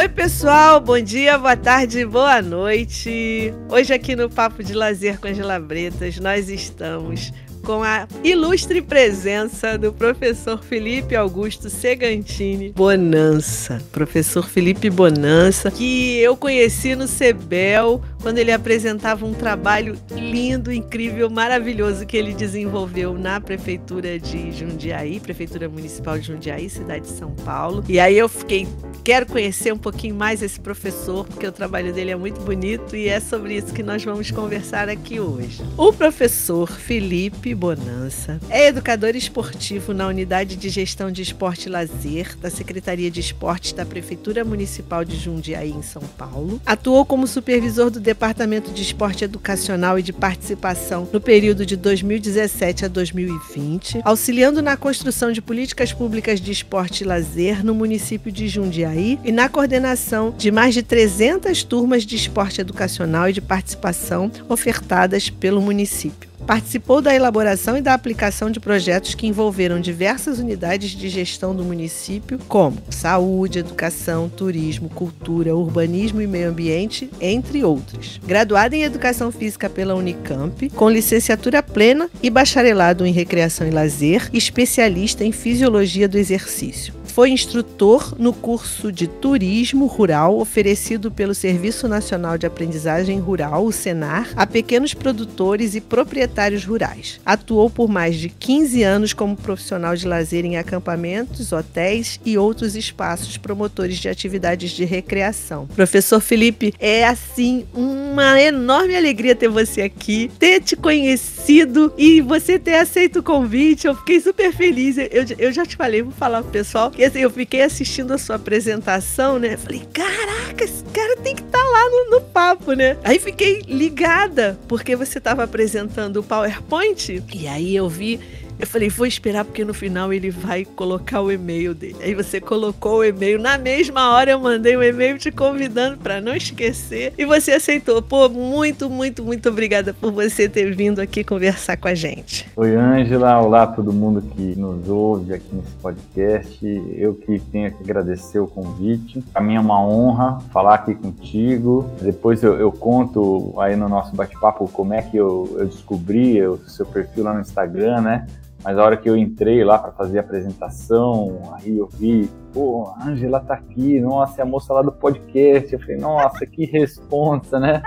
Oi, pessoal, bom dia, boa tarde, boa noite. Hoje, aqui no Papo de Lazer com Angela Bretas, nós estamos com a ilustre presença do professor Felipe Augusto Segantini Bonança. Professor Felipe Bonança, que eu conheci no CEBEL quando ele apresentava um trabalho lindo, incrível, maravilhoso que ele desenvolveu na prefeitura de Jundiaí, prefeitura municipal de Jundiaí, cidade de São Paulo. E aí eu fiquei, quero conhecer um pouquinho mais esse professor, porque o trabalho dele é muito bonito e é sobre isso que nós vamos conversar aqui hoje. O professor Felipe Bonança é educador esportivo na Unidade de Gestão de Esporte e Lazer da Secretaria de Esportes da Prefeitura Municipal de Jundiaí, em São Paulo. Atuou como supervisor do Departamento de Esporte Educacional e de Participação no período de 2017 a 2020, auxiliando na construção de políticas públicas de esporte e lazer no município de Jundiaí e na coordenação de mais de 300 turmas de esporte educacional e de participação ofertadas pelo município. Participou da elaboração e da aplicação de projetos que envolveram diversas unidades de gestão do município, como saúde, educação, turismo, cultura, urbanismo e meio ambiente, entre outros. Graduado em Educação Física pela Unicamp, com licenciatura plena e bacharelado em Recreação e Lazer, especialista em Fisiologia do Exercício. Foi instrutor no curso de Turismo Rural oferecido pelo Serviço Nacional de Aprendizagem Rural, o SENAR, a pequenos produtores e proprietários rurais. Atuou por mais de 15 anos como profissional de lazer em acampamentos, hotéis e outros espaços promotores de atividades de recreação. Professor Felipe, é assim uma enorme alegria ter você aqui, ter te conhecido e você ter aceito o convite. Eu fiquei super feliz. Eu, eu já te falei, vou falar pro pessoal e assim, eu fiquei assistindo a sua apresentação, né? Falei, caraca, esse cara tem que estar tá lá no, no, papo, né? Aí fiquei ligada, porque você estava apresentando o PowerPoint, e aí eu vi eu falei, vou esperar porque no final ele vai colocar o e-mail dele. Aí você colocou o e-mail. Na mesma hora eu mandei um e-mail te convidando para não esquecer e você aceitou. Pô, muito, muito, muito obrigada por você ter vindo aqui conversar com a gente. Oi, Ângela. Olá todo mundo que nos ouve aqui nesse podcast. Eu que tenho que agradecer o convite. Para mim é uma honra falar aqui contigo. Depois eu, eu conto aí no nosso bate-papo como é que eu, eu descobri o seu perfil lá no Instagram, né? Mas a hora que eu entrei lá para fazer a apresentação, aí eu vi pô, a Angela tá aqui, nossa, é a moça lá do podcast. Eu falei, nossa, que responsa, né?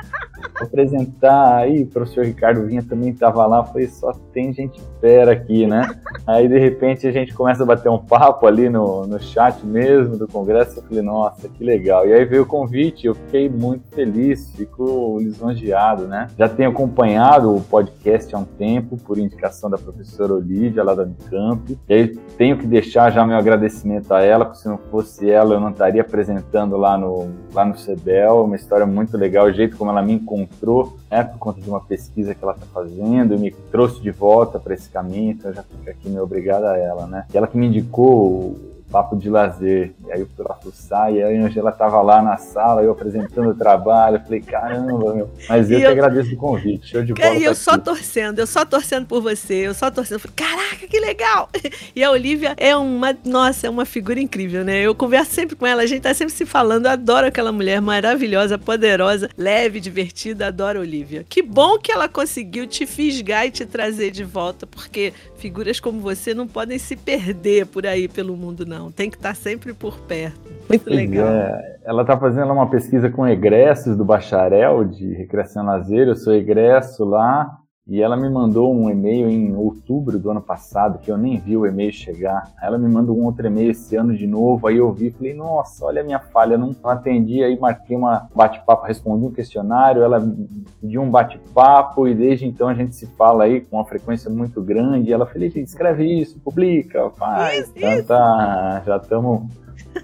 Vou apresentar. Aí o professor Ricardo Vinha também tava lá. Falei, só tem gente fera aqui, né? Aí de repente a gente começa a bater um papo ali no, no chat mesmo do congresso. Eu falei, nossa, que legal. E aí veio o convite, eu fiquei muito feliz, fico lisonjeado, né? Já tenho acompanhado o podcast há um tempo, por indicação da professora Olivia, lá da Unicamp. E aí tenho que deixar já meu agradecimento a ela se não fosse ela, eu não estaria apresentando lá no, lá no CEBEL. Uma história muito legal, o jeito como ela me encontrou, né, por conta de uma pesquisa que ela está fazendo, e me trouxe de volta para esse caminho. Então, já fico aqui meu obrigado a ela, né? E ela que me indicou papo de lazer. E aí fui lá fuçar e a Angela tava lá na sala, eu apresentando o trabalho. Eu falei, caramba, meu. Mas eu, eu que agradeço o convite. Show de bola. E eu só torcendo, eu só torcendo por você, eu só torcendo. Eu falei, caraca, que legal! E a Olivia é uma, nossa, é uma figura incrível, né? Eu converso sempre com ela, a gente tá sempre se falando. Eu adoro aquela mulher maravilhosa, poderosa, leve, divertida, adoro a Olivia. Que bom que ela conseguiu te fisgar e te trazer de volta, porque figuras como você não podem se perder por aí pelo mundo, não. Tem que estar sempre por perto. Muito pois legal. É. Ela está fazendo uma pesquisa com egressos do bacharel de recreação lazer. Eu sou egresso lá e ela me mandou um e-mail em outubro do ano passado, que eu nem vi o e-mail chegar. Ela me mandou um outro e-mail esse ano de novo, aí eu vi e falei, nossa, olha a minha falha, não atendi, aí marquei uma bate-papo, respondi um questionário, ela pediu um bate-papo e desde então a gente se fala aí com uma frequência muito grande. E ela, Felipe, escreve isso, publica, faz. Isso, então tá, já estamos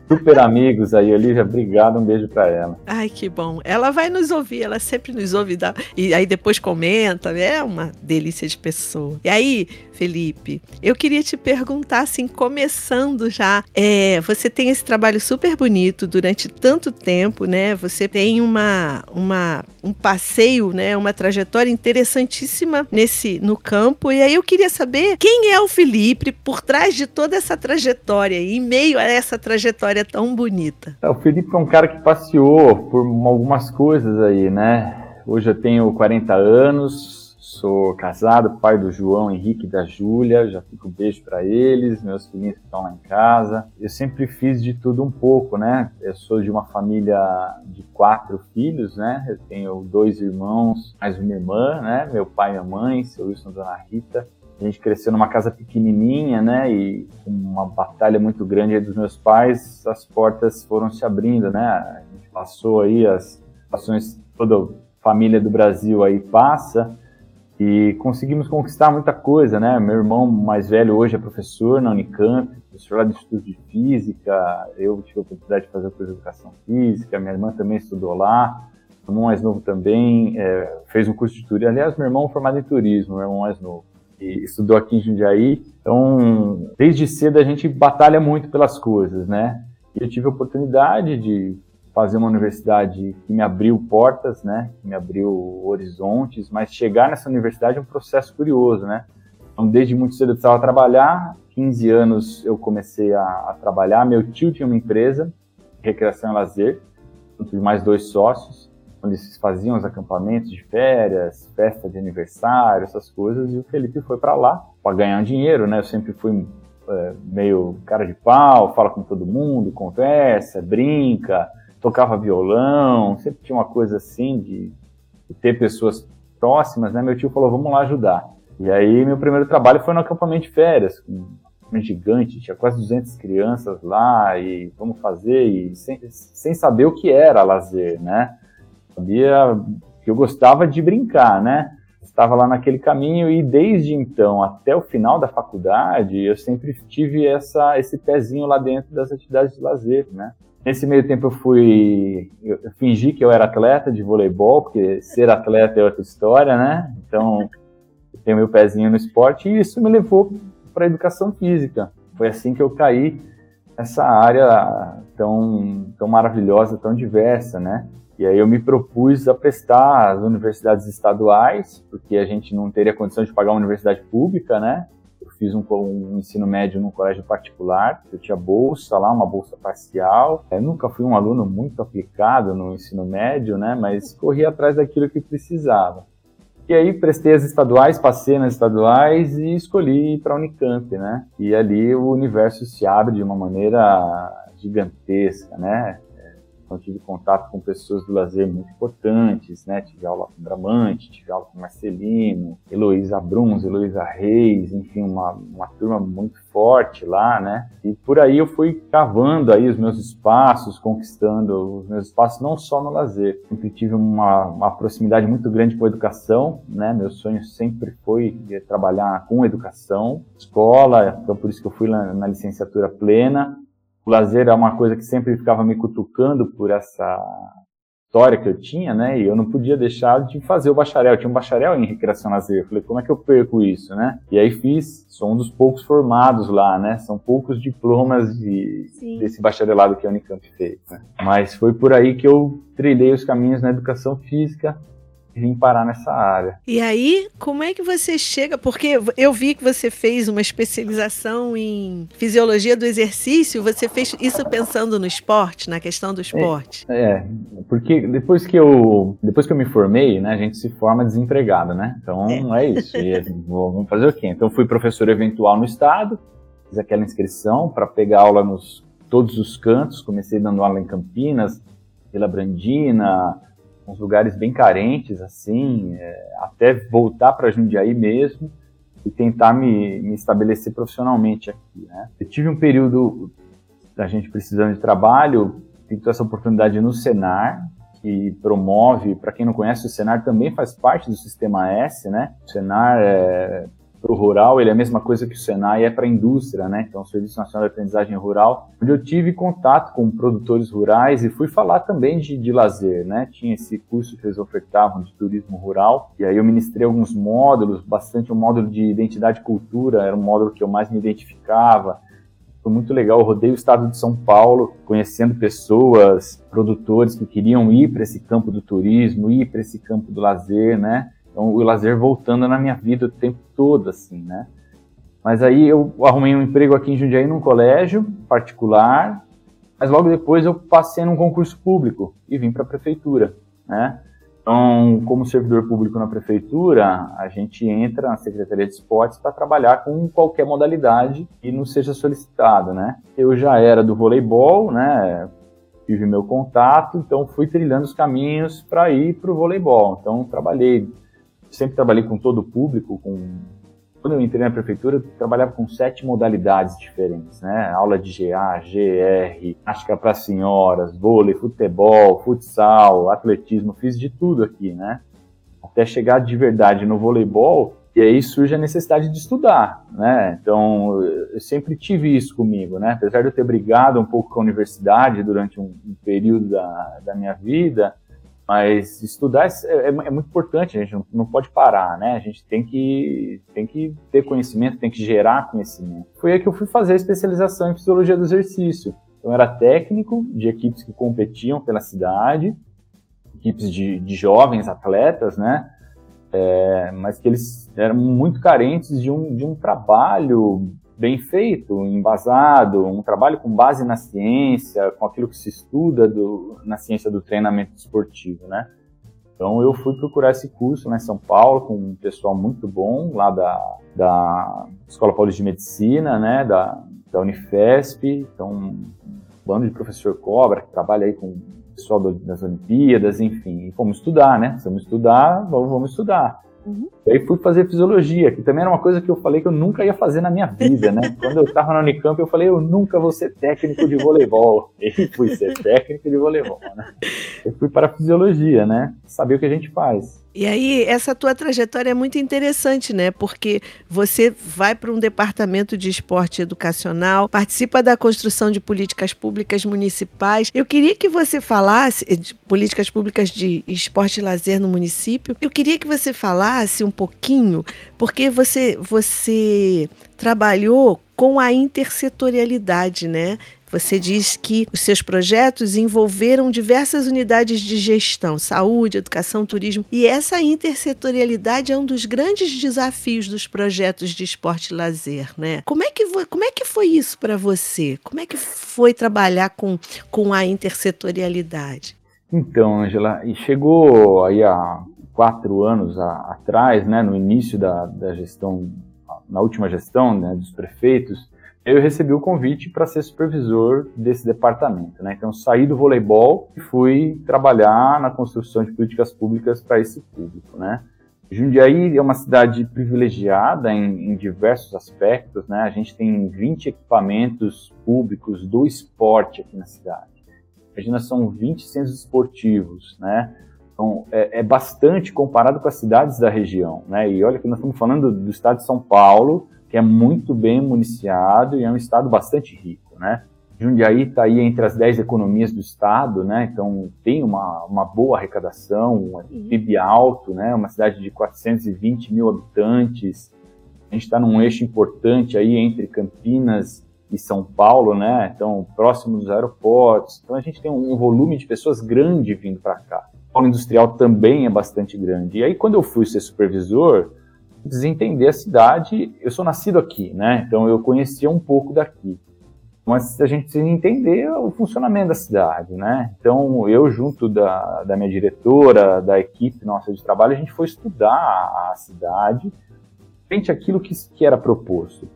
super amigos aí, Olivia. Obrigado, um beijo para ela. Ai, que bom. Ela vai nos ouvir, ela sempre nos ouve dá, e aí depois comenta. É uma delícia de pessoa. E aí, Felipe, eu queria te perguntar, assim, começando já, é, você tem esse trabalho super bonito durante tanto tempo, né? Você tem uma, uma, um passeio, né? Uma trajetória interessantíssima nesse no campo. E aí eu queria saber quem é o Felipe por trás de toda essa trajetória, em meio a essa trajetória história tão bonita. É, o Felipe é um cara que passeou por algumas coisas aí, né? Hoje eu tenho 40 anos, sou casado, pai do João Henrique e da Júlia, já fico um beijo para eles, meus filhinhos que estão lá em casa. Eu sempre fiz de tudo um pouco, né? Eu sou de uma família de quatro filhos, né? Eu tenho dois irmãos, mais uma irmã, né? Meu pai e minha mãe, seu Wilson e Dona Rita. A gente cresceu numa casa pequenininha, né? E com uma batalha muito grande dos meus pais, as portas foram se abrindo, né? A gente passou aí as ações, toda família do Brasil aí passa e conseguimos conquistar muita coisa, né? Meu irmão mais velho hoje é professor na Unicamp, professor lá do Instituto de Física. Eu tive a oportunidade de fazer curso de Educação Física. Minha irmã também estudou lá. Meu irmão mais novo também é, fez um curso de turismo. Aliás, meu irmão é formado em turismo, meu irmão mais novo e estudou aqui em Jundiaí. Então, desde cedo a gente batalha muito pelas coisas, né? E eu tive a oportunidade de fazer uma universidade que me abriu portas, né? Que me abriu horizontes, mas chegar nessa universidade é um processo curioso, né? Então, desde muito cedo eu precisava trabalhar. 15 anos eu comecei a, a trabalhar. Meu tio tinha uma empresa, recreação e lazer, tive mais dois sócios onde se faziam os acampamentos de férias, festa de aniversário, essas coisas, e o Felipe foi para lá para ganhar dinheiro, né? Eu sempre fui é, meio cara de pau, fala com todo mundo, conversa, brinca, tocava violão, sempre tinha uma coisa assim de, de ter pessoas próximas, né? Meu tio falou, vamos lá ajudar. E aí meu primeiro trabalho foi no acampamento de férias, com um gigante, tinha quase 200 crianças lá, e vamos fazer, e sem, sem saber o que era lazer, né? Sabia que eu gostava de brincar, né? Estava lá naquele caminho e desde então até o final da faculdade eu sempre tive essa, esse pezinho lá dentro das atividades de lazer, né? Nesse meio tempo eu fui, eu fingi que eu era atleta de voleibol, porque ser atleta é outra história, né? Então eu tenho meu pezinho no esporte e isso me levou para a educação física. Foi assim que eu caí nessa área tão, tão maravilhosa, tão diversa, né? E aí eu me propus a prestar às universidades estaduais, porque a gente não teria condição de pagar uma universidade pública, né? Eu fiz um, um ensino médio num colégio particular, eu tinha bolsa lá, uma bolsa parcial. Eu nunca fui um aluno muito aplicado no ensino médio, né? Mas corri atrás daquilo que precisava. E aí prestei as estaduais, passei nas estaduais e escolhi ir para a Unicamp, né? E ali o universo se abre de uma maneira gigantesca, né? Então, tive contato com pessoas do lazer muito importantes, né? Tive aula com Bramante, tive aula com Marcelino, Heloísa Bruns, Heloísa Reis, enfim, uma, uma turma muito forte lá, né? E por aí eu fui cavando aí os meus espaços, conquistando os meus espaços, não só no lazer. Sempre tive uma, uma proximidade muito grande com a educação, né? Meu sonho sempre foi trabalhar com educação, escola, então por isso que eu fui na, na licenciatura plena o lazer é uma coisa que sempre ficava me cutucando por essa história que eu tinha, né? E eu não podia deixar de fazer o bacharel. Eu tinha um bacharel em recreação lazer. Eu falei, como é que eu perco isso, né? E aí fiz, sou um dos poucos formados lá, né? São poucos diplomas de, desse bacharelado que a Unicamp fez. Né? Mas foi por aí que eu trilhei os caminhos na educação física vim parar nessa área. E aí, como é que você chega? Porque eu vi que você fez uma especialização em fisiologia do exercício. Você fez isso pensando no esporte, na questão do esporte? É, é porque depois que eu depois que eu me formei, né, a gente se forma desempregado, né? Então é, é isso. E, vamos fazer o quê? Então fui professor eventual no estado, fiz aquela inscrição para pegar aula nos todos os cantos. Comecei dando aula em Campinas, Vila Brandina uns lugares bem carentes, assim, é, até voltar para Jundiaí mesmo e tentar me, me estabelecer profissionalmente aqui, né? Eu tive um período da gente precisando de trabalho, tive essa oportunidade no Senar, que promove, para quem não conhece, o Senar também faz parte do Sistema S, né? O Senar é, para o rural, ele é a mesma coisa que o Senai é para a indústria, né? Então, o Serviço Nacional de Aprendizagem Rural, onde eu tive contato com produtores rurais e fui falar também de, de lazer, né? Tinha esse curso que eles ofertavam de turismo rural, e aí eu ministrei alguns módulos, bastante um módulo de identidade e cultura, era um módulo que eu mais me identificava. Foi muito legal, eu rodei o estado de São Paulo, conhecendo pessoas, produtores que queriam ir para esse campo do turismo, ir para esse campo do lazer, né? Então, o lazer voltando na minha vida o tempo todo, assim, né? Mas aí eu arrumei um emprego aqui em Jundiaí num colégio particular, Mas logo depois eu passei num concurso público e vim para a prefeitura, né? Então, como servidor público na prefeitura, a gente entra na Secretaria de Esportes para trabalhar com qualquer modalidade que não seja solicitado, né? Eu já era do voleibol, né? Tive meu contato, então fui trilhando os caminhos para ir para o voleibol. Então, trabalhei, sempre trabalhei com todo o público, com quando eu entrei na prefeitura, eu trabalhava com sete modalidades diferentes, né? Aula de GA, GR, ginástica para senhoras, vôlei, futebol, futsal, atletismo, fiz de tudo aqui, né? Até chegar de verdade no voleibol, e aí surge a necessidade de estudar, né? Então, eu sempre tive isso comigo, né? Apesar de eu ter brigado um pouco com a universidade durante um, um período da, da minha vida, mas estudar é, é, é, muito importante, a gente não, não, pode parar, né? A gente tem que, tem que ter conhecimento, tem que gerar conhecimento. Foi aí que eu fui fazer a especialização em fisiologia do exercício. Eu era técnico de equipes que competiam pela cidade, equipes de, de jovens atletas, né? É, mas que eles eram muito carentes de um, de um trabalho bem feito, embasado, um trabalho com base na ciência, com aquilo que se estuda do, na ciência do treinamento esportivo, né? Então eu fui procurar esse curso lá em São Paulo com um pessoal muito bom lá da, da Escola Paulista de Medicina, né, da, da Unifesp, então um bando de professor Cobra que trabalha aí com o pessoal das Olimpíadas, enfim, e fomos estudar, né? Vamos estudar, vamos, vamos estudar. Uhum. E aí fui fazer fisiologia, que também era uma coisa que eu falei que eu nunca ia fazer na minha vida, né? Quando eu estava na Unicamp, eu falei, eu nunca vou ser técnico de voleibol. E fui ser técnico de voleibol, né? Eu fui para a fisiologia, né? Saber o que a gente faz. E aí, essa tua trajetória é muito interessante, né? Porque você vai para um departamento de esporte educacional, participa da construção de políticas públicas municipais. Eu queria que você falasse de políticas públicas de esporte e lazer no município. Eu queria que você falasse um pouquinho, porque você você trabalhou com a intersetorialidade, né? Você diz que os seus projetos envolveram diversas unidades de gestão, saúde, educação, turismo, e essa intersetorialidade é um dos grandes desafios dos projetos de esporte e lazer, né? Como é que, como é que foi isso para você? Como é que foi trabalhar com, com a intersetorialidade? Então, Angela, chegou aí há quatro anos a, atrás, né, no início da, da gestão, na última gestão né, dos prefeitos, eu recebi o convite para ser supervisor desse departamento. Né? Então, saí do voleibol e fui trabalhar na construção de políticas públicas para esse público. Né? Jundiaí é uma cidade privilegiada em, em, diversos aspectos. Né? A gente tem 20 equipamentos públicos do esporte aqui na cidade. Imagina, são 20 centros esportivos. Né? Então, é, é bastante comparado com as cidades da região. Né? E olha que nós estamos falando do estado de São Paulo, que é muito bem municiado e é um estado bastante rico, né? Jundiaí está aí entre as 10 economias do estado, né? Então tem uma, uma boa arrecadação, um PIB alto, né? Uma cidade de 420 mil habitantes. A gente está num eixo importante aí entre Campinas e São Paulo, né? Então próximo dos aeroportos. Então a gente tem um, um volume de pessoas grande vindo para cá. O polo industrial também é bastante grande. E aí quando eu fui ser supervisor, desentender a cidade. Eu sou nascido aqui, né? Então eu conhecia um pouco daqui. Mas a gente precisa entender o funcionamento da cidade, né? Então eu, junto da, da minha diretora, da equipe nossa de trabalho, a gente foi estudar a cidade frente àquilo que, que era proposto.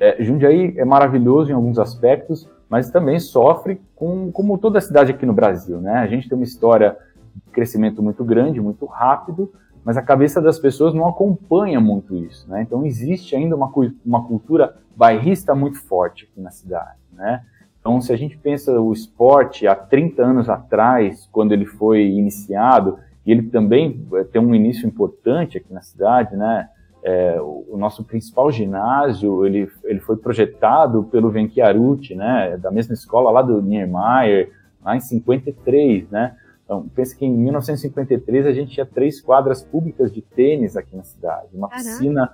É, Jundiaí é maravilhoso em alguns aspectos, mas também sofre com, como toda cidade aqui no Brasil, né? A gente tem uma história de crescimento muito grande, muito rápido, mas a cabeça das pessoas não acompanha muito isso, né? Então existe ainda uma, uma cultura bairrista muito forte aqui na cidade, né? Então se a gente pensa o esporte há 30 anos atrás, quando ele foi iniciado, e ele também eh, tem um início importante aqui na cidade, né? É, o, nosso principal ginásio, ele, ele foi projetado pelo Venchiaruti, né? Da mesma escola lá do Niemeyer, lá em 53, né? Então, pense que em 1953 a gente tinha três quadras públicas de tênis aqui na cidade, uma Caraca. piscina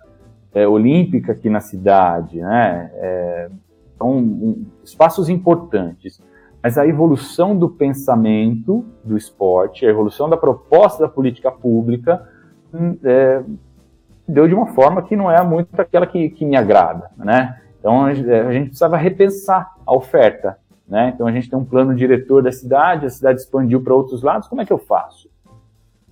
é, olímpica aqui na cidade, né? É, então, um, espaços importantes. Mas a evolução do pensamento do esporte, a evolução da proposta da política pública, hum, é, deu de uma forma que não é muito aquela que, que me agrada, né? Então a gente, a gente precisava repensar a oferta. Né? Então a gente tem um plano diretor da cidade, a cidade expandiu para outros lados, como é que eu faço?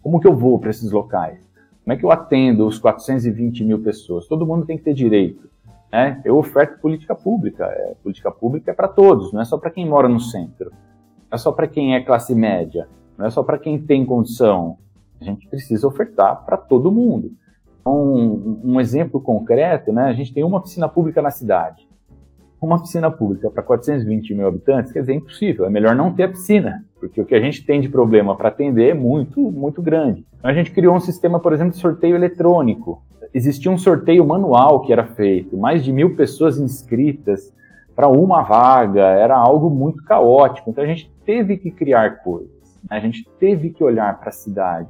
Como que eu vou para esses locais? Como é que eu atendo os 420 mil pessoas? Todo mundo tem que ter direito. Né? Eu oferto política pública. É, política pública é para todos, não é só para quem mora no centro. Não é só para quem é classe média. Não é só para quem tem condição. A gente precisa ofertar para todo mundo. Então, um, um exemplo concreto, né? a gente tem uma piscina pública na cidade uma piscina pública para 420 mil habitantes, quer dizer, é impossível. É melhor não ter a piscina, porque o que a gente tem de problema para atender é muito, muito grande. Então, a gente criou um sistema, por exemplo, de sorteio eletrônico. Existia um sorteio manual que era feito, mais de mil pessoas inscritas para uma vaga, era algo muito caótico. Então a gente teve que criar coisas, né? a gente teve que olhar para a cidade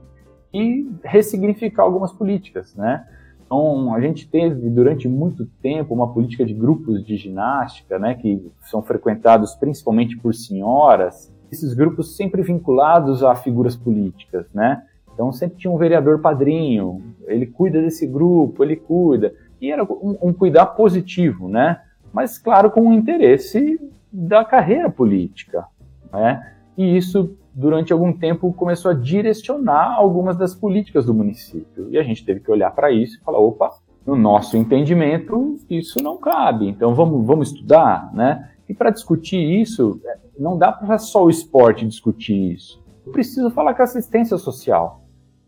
e ressignificar algumas políticas, né? Então, a gente teve durante muito tempo uma política de grupos de ginástica, né, que são frequentados principalmente por senhoras, esses grupos sempre vinculados a figuras políticas, né? Então, sempre tinha um vereador padrinho, ele cuida desse grupo, ele cuida. E era um, um cuidar positivo, né? Mas, claro, com o interesse da carreira política, né? E isso durante algum tempo, começou a direcionar algumas das políticas do município. E a gente teve que olhar para isso e falar: opa, no nosso entendimento, isso não cabe, então vamos, vamos estudar, né? E para discutir isso, não dá para só o esporte discutir isso. Eu preciso falar com a assistência social,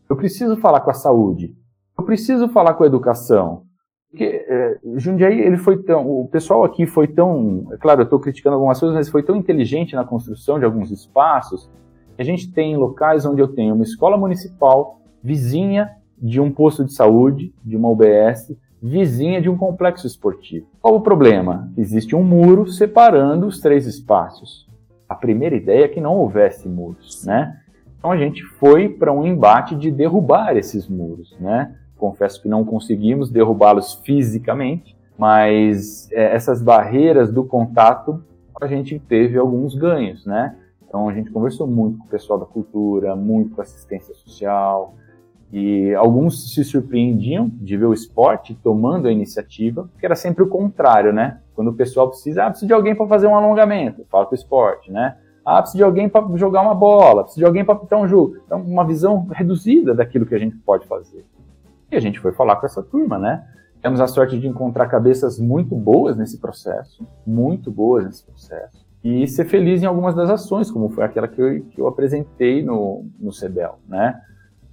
eu preciso falar com a saúde, eu preciso falar com a educação, porque é, Jundiaí, ele foi tão. O pessoal aqui foi tão. É claro, eu estou criticando algumas coisas, mas foi tão inteligente na construção de alguns espaços a gente tem locais onde eu tenho uma escola municipal, vizinha de um posto de saúde, de uma UBS, vizinha de um complexo esportivo. Qual o problema? Existe um muro separando os três espaços. A primeira ideia é que não houvesse muros, né? Então a gente foi para um embate de derrubar esses muros, né? Confesso que não conseguimos derrubá-los fisicamente, mas é, essas barreiras do contato a gente teve alguns ganhos, né? Então a gente conversou muito com o pessoal da cultura, muito com a assistência social, e alguns se surpreendiam de ver o esporte tomando a iniciativa, porque era sempre o contrário, né? Quando o pessoal precisa, ah, precisa de alguém para fazer um alongamento, com o esporte, né? Ah, precisa de alguém para jogar uma bola, precisa de alguém para pintar um jogo. Então, uma visão reduzida daquilo que a gente pode fazer. E a gente foi falar com essa turma, né? Temos a sorte de encontrar cabeças muito boas nesse processo, muito boas nesse processo e ser feliz em algumas das ações, como foi aquela que eu, que eu apresentei no, no CEBEL, né?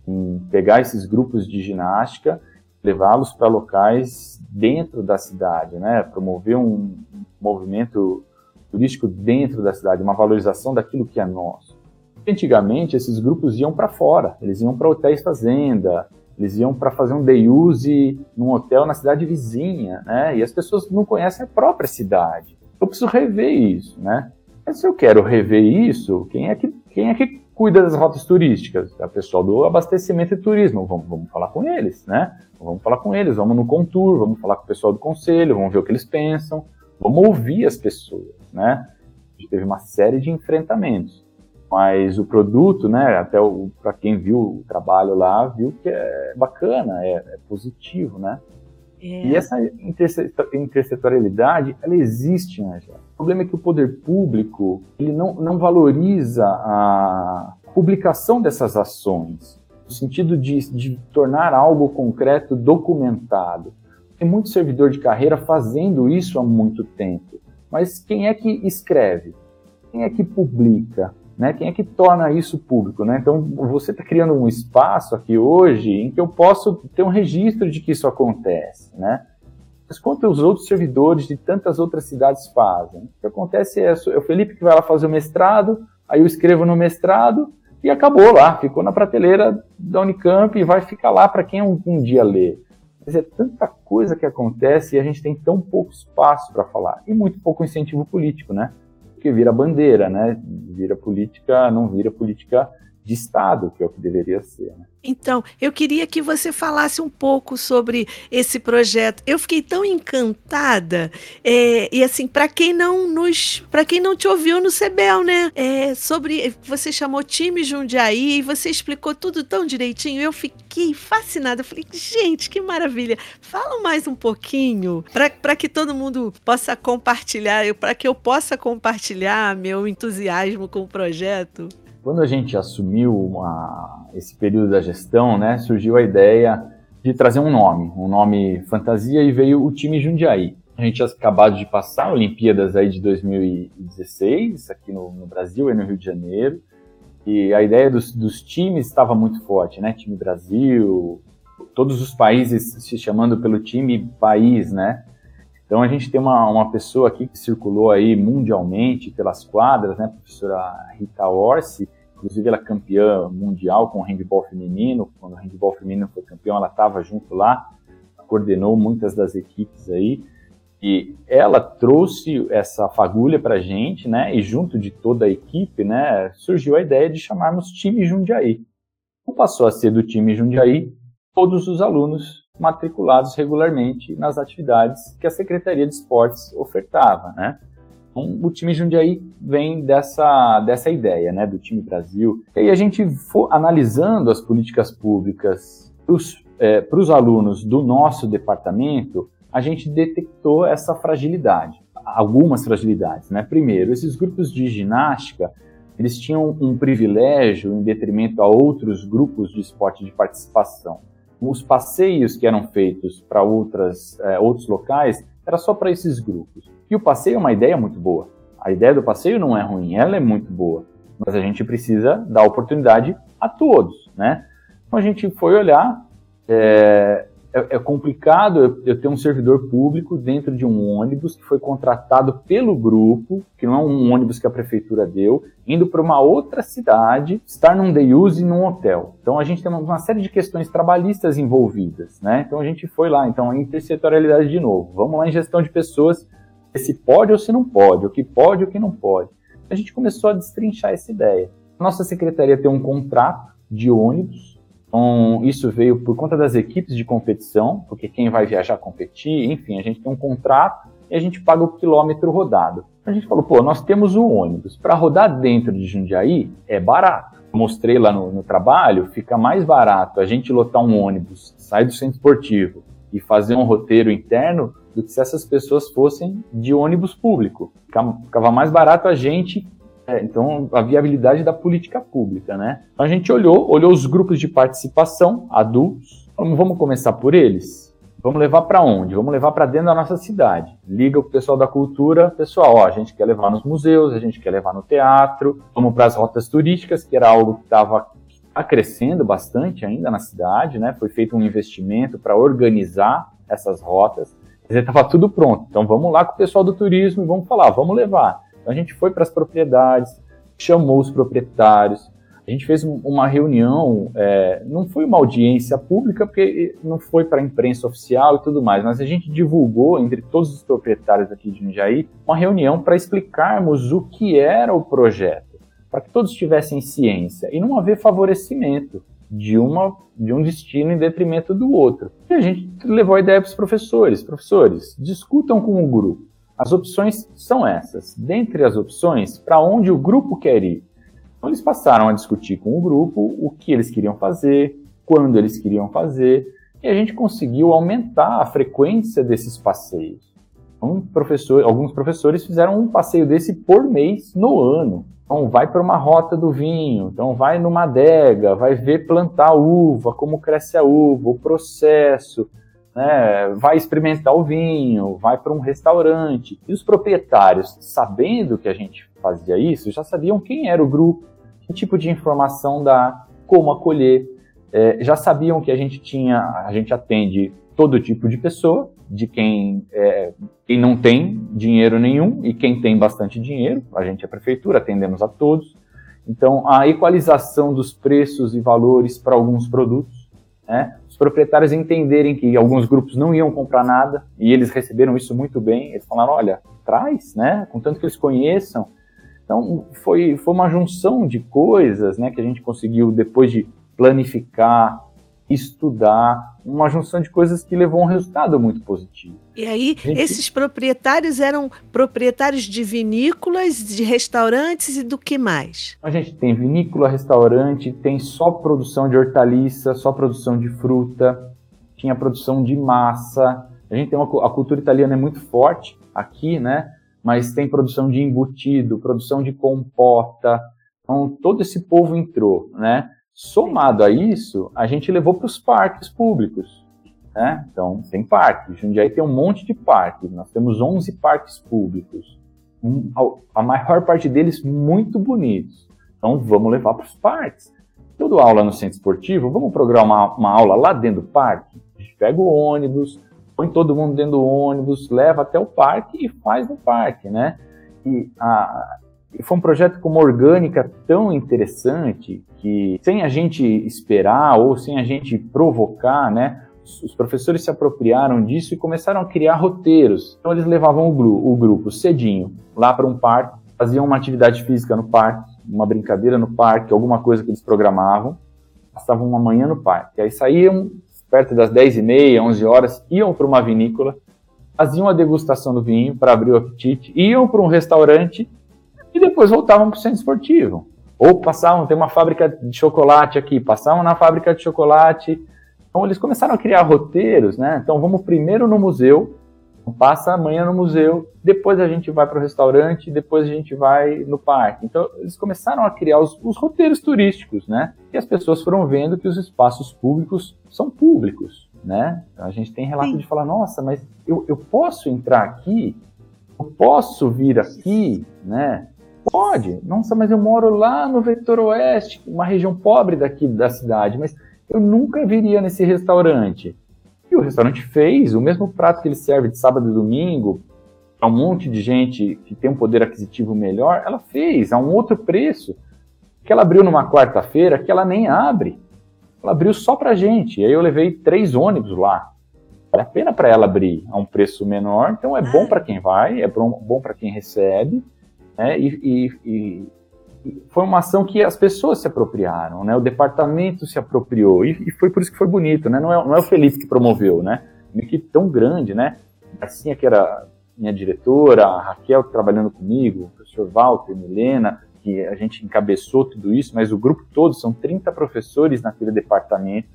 Em pegar esses grupos de ginástica, levá-los para locais dentro da cidade, né? Promover um movimento turístico dentro da cidade, uma valorização daquilo que é nosso. Antigamente, esses grupos iam para fora, eles iam para hotéis fazenda, eles iam para fazer um day use num hotel na cidade vizinha, né? E as pessoas não conhecem a própria cidade eu preciso rever isso, né? Mas se eu quero rever isso, quem é que, quem é que cuida das rotas turísticas? É o pessoal do abastecimento e turismo. Vamos, vamos falar com eles, né? Vamos falar com eles, vamos no Contour, vamos falar com o pessoal do conselho, vamos ver o que eles pensam, vamos ouvir as pessoas, né? A gente teve uma série de enfrentamentos, mas o produto, né, até para quem viu o trabalho lá, viu que é bacana, é, é positivo, né? É. E essa intersetorialidade, ela existe, Angela. O problema é que o poder público ele não, não valoriza a publicação dessas ações, no sentido de, de tornar algo concreto documentado. Tem muito servidor de carreira fazendo isso há muito tempo. Mas quem é que escreve? Quem é que publica? Né? Quem é que torna isso público? Né? Então, você está criando um espaço aqui hoje em que eu posso ter um registro de que isso acontece. Né? Mas quanto os outros servidores de tantas outras cidades fazem? O que acontece é, é o Felipe que vai lá fazer o mestrado, aí eu escrevo no mestrado e acabou lá, ficou na prateleira da Unicamp e vai ficar lá para quem um, um dia lê. Mas é tanta coisa que acontece e a gente tem tão pouco espaço para falar e muito pouco incentivo político, né? Porque vira bandeira, né? Vira política, não vira política de Estado, que é o que deveria ser. Né? Então, eu queria que você falasse um pouco sobre esse projeto. Eu fiquei tão encantada é, e assim, para quem não nos, para quem não te ouviu no Cebel, né? É, sobre você chamou time Jundiaí e você explicou tudo tão direitinho. Eu fiquei fascinada. Eu falei, gente, que maravilha! Fala mais um pouquinho para que todo mundo possa compartilhar, para que eu possa compartilhar meu entusiasmo com o projeto. Quando a gente assumiu uma, esse período da gestão, né, surgiu a ideia de trazer um nome, um nome fantasia, e veio o time Jundiaí. A gente tinha acabado de passar Olimpíadas aí de 2016, aqui no, no Brasil e no Rio de Janeiro, e a ideia dos, dos, times estava muito forte, né? Time Brasil, todos os países se chamando pelo time país, né? Então a gente tem uma, uma pessoa aqui que circulou aí mundialmente pelas quadras, né? A professora Rita Orsi, Inclusive, ela é campeã mundial com o handball feminino. Quando o handball feminino foi campeão, ela estava junto lá, coordenou muitas das equipes aí. E ela trouxe essa fagulha para a gente, né? E junto de toda a equipe, né? Surgiu a ideia de chamarmos time Jundiaí. Então, passou a ser do time Jundiaí todos os alunos matriculados regularmente nas atividades que a Secretaria de Esportes ofertava, né? Então, o time Jundiaí vem dessa, dessa ideia, né, do time Brasil. E aí a gente for analisando as políticas públicas para os é, alunos do nosso departamento, a gente detectou essa fragilidade, algumas fragilidades, né? Primeiro, esses grupos de ginástica, eles tinham um privilégio em detrimento a outros grupos de esporte de participação. Os passeios que eram feitos para outras é, outros locais era só para esses grupos. E o passeio é uma ideia muito boa. A ideia do passeio não é ruim, ela é muito boa. Mas a gente precisa dar oportunidade a todos, né? Então a gente foi olhar, é, é, é complicado eu, eu, ter um servidor público dentro de um ônibus que foi contratado pelo grupo, que não é um ônibus que a prefeitura deu, indo para uma outra cidade, estar num day use e num hotel. Então a gente tem uma, série de questões trabalhistas envolvidas, né? Então a gente foi lá, então a intersetorialidade de novo. Vamos lá em gestão de pessoas se pode ou se não pode, o que pode ou o que não pode. A gente começou a destrinchar essa ideia. Nossa secretaria tem um contrato de ônibus, então isso veio por conta das equipes de competição, porque quem vai viajar competir, enfim, a gente tem um contrato e a gente paga o quilômetro rodado. A gente falou, pô, nós temos o ônibus, para rodar dentro de Jundiaí é barato. Mostrei lá no, no trabalho, fica mais barato a gente lotar um ônibus, sair do centro esportivo e fazer um roteiro interno do que se essas pessoas fossem de ônibus público. Ficava mais barato a gente, então a viabilidade da política pública, né? Então a gente olhou, olhou os grupos de participação, adultos, falamos, vamos começar por eles? Vamos levar para onde? Vamos levar para dentro da nossa cidade. Liga o pessoal da cultura, pessoal, ó, a gente quer levar nos museus, a gente quer levar no teatro, vamos para as rotas turísticas, que era algo que estava tá crescendo bastante ainda na cidade, né? Foi feito um investimento para organizar essas rotas dizer, estava tudo pronto. Então vamos lá com o pessoal do turismo e vamos falar, vamos levar. Então a gente foi para as propriedades, chamou os proprietários, a gente fez uma reunião, é, não foi uma audiência pública, porque não foi para a imprensa oficial e tudo mais, mas a gente divulgou entre todos os proprietários aqui de Jundiaí uma reunião para explicarmos o que era o projeto, para que todos tivessem ciência e não haver favorecimento de, uma, de um destino em detrimento do outro. E a gente levou a ideia para os professores. Professores, discutam com o grupo. As opções são essas. Dentre as opções, para onde o grupo quer ir. Então, eles passaram a discutir com o grupo o que eles queriam fazer, quando eles queriam fazer, e a gente conseguiu aumentar a frequência desses passeios. Um professor, alguns professores fizeram um passeio desse por mês no ano. Então vai para uma rota do vinho, então vai numa adega, vai ver plantar uva, como cresce a uva, o processo, né? vai experimentar o vinho, vai para um restaurante. E os proprietários, sabendo que a gente fazia isso, já sabiam quem era o grupo, que tipo de informação dar, como acolher, é, já sabiam que a gente tinha, a gente atende todo tipo de pessoa, de quem, é, quem não tem dinheiro nenhum e quem tem bastante dinheiro. A gente é prefeitura, atendemos a todos. Então, a equalização dos preços e valores para alguns produtos, né? Os proprietários entenderem que alguns grupos não iam comprar nada e eles receberam isso muito bem. Eles falaram: olha, traz, né? contanto que eles conheçam. Então, foi, foi uma junção de coisas né, que a gente conseguiu, depois de planificar, estudar, uma junção de coisas que levou a um resultado muito positivo. E aí, gente... esses proprietários eram proprietários de vinícolas, de restaurantes e do que mais? A gente tem vinícola, restaurante, tem só produção de hortaliça, só produção de fruta, tinha produção de massa. A gente tem uma, a cultura italiana é muito forte aqui, né? mas tem produção de embutido, produção de compota. Então, todo esse povo entrou, né? Somado a isso, a gente levou para os parques públicos. Né? Então, tem parques. Jundiaí tem um monte de parques. Nós temos 11 parques públicos. Um, a maior parte deles muito bonitos. Então, vamos levar para os parques. Toda aula no centro esportivo, vamos programar uma, uma aula lá dentro do parque? A gente pega o ônibus, põe todo mundo dentro do ônibus, leva até o parque e faz no parque, né? E a, foi um projeto com uma orgânica tão interessante que, sem a gente esperar ou sem a gente provocar, né? Os professores se apropriaram disso e começaram a criar roteiros. Então, eles levavam o, grupo, o grupo cedinho lá para um parque, faziam uma atividade física no parque, uma brincadeira no parque, alguma coisa que eles programavam, passavam uma manhã no parque. Aí saíam, perto das 10 e meia, 11 horas, iam para uma vinícola, faziam a degustação do vinho para abrir o apetite, iam para um restaurante e depois voltavam para o centro esportivo. Ou passavam, tem uma fábrica de chocolate aqui, passavam na fábrica de chocolate. Então eles começaram a criar roteiros, né? Então vamos primeiro no museu, passa amanhã no museu, depois a gente vai para o restaurante, depois a gente vai no parque. Então, eles começaram a criar os, os, roteiros turísticos, né? E as pessoas foram vendo que os espaços públicos são públicos, né? Então, a gente tem relato Sim. de falar, nossa, mas eu, eu posso entrar aqui? Eu posso vir aqui, né? Pode. Nossa, mas eu moro lá no Vetor Oeste, uma região pobre daqui da cidade, mas eu nunca viria nesse restaurante. E o restaurante fez o mesmo prato que ele serve de sábado e domingo para um monte de gente que tem um poder aquisitivo melhor, ela fez a um outro preço. Que ela abriu numa quarta-feira que ela nem abre. Ela abriu só para gente. E aí eu levei três ônibus lá. Vale a pena para ela abrir a um preço menor, então é bom para quem vai, é bom para quem recebe, né? e, e, e foi uma ação que as pessoas se apropriaram, né? O departamento se apropriou e, e foi por isso que foi bonito, né? Não é, não é o Felipe que promoveu, né? Uma equipe tão grande, né? Assim que era minha diretora, a Raquel trabalhando comigo, o professor Walter, Milena, que a gente encabeçou tudo isso, mas o grupo todo, são 30 professores naquele departamento,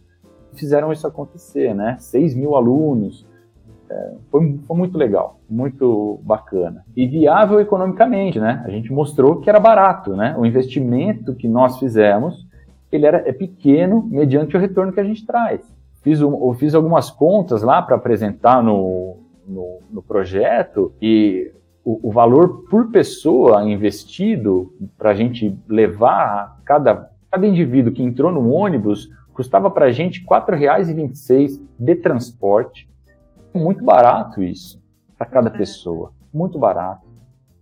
fizeram isso acontecer, né? 6 mil alunos, é, foi, foi, muito legal, muito bacana. E viável economicamente, né? A gente mostrou que era barato, né? O investimento que nós fizemos, ele era, é pequeno mediante o retorno que a gente traz. Fiz, um, fiz algumas contas lá para apresentar no, no, no, projeto e o, valor por pessoa investido para a gente levar cada, cada indivíduo que entrou no ônibus custava para a gente R$ 4,26 de transporte, muito barato isso para cada uhum. pessoa, muito barato.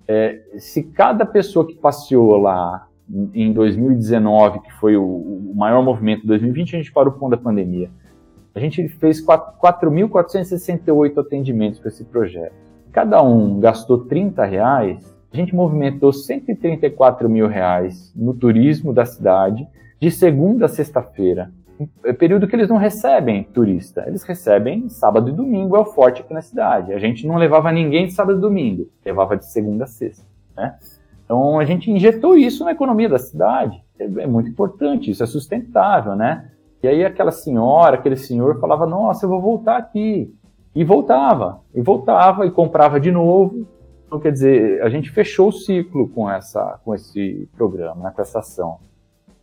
É, se cada pessoa que passeou lá em 2019, que foi o, o maior movimento, 2020 a gente parou por conta da pandemia, a gente fez 4.468 atendimentos para esse projeto. Cada um gastou 30 reais, a gente movimentou 134 mil reais no turismo da cidade, de segunda a sexta-feira, é período que eles não recebem turista, eles recebem sábado e domingo, é o forte aqui na cidade. A gente não levava ninguém de sábado e domingo, levava de segunda a sexta, né? Então a gente injetou isso na economia da cidade. É, é muito importante, isso é sustentável, né? E aí aquela senhora, aquele senhor falava: "Nossa, eu vou voltar aqui". E voltava, e voltava e comprava de novo. Então quer dizer, a gente fechou o ciclo com essa com esse programa, né, com essa ação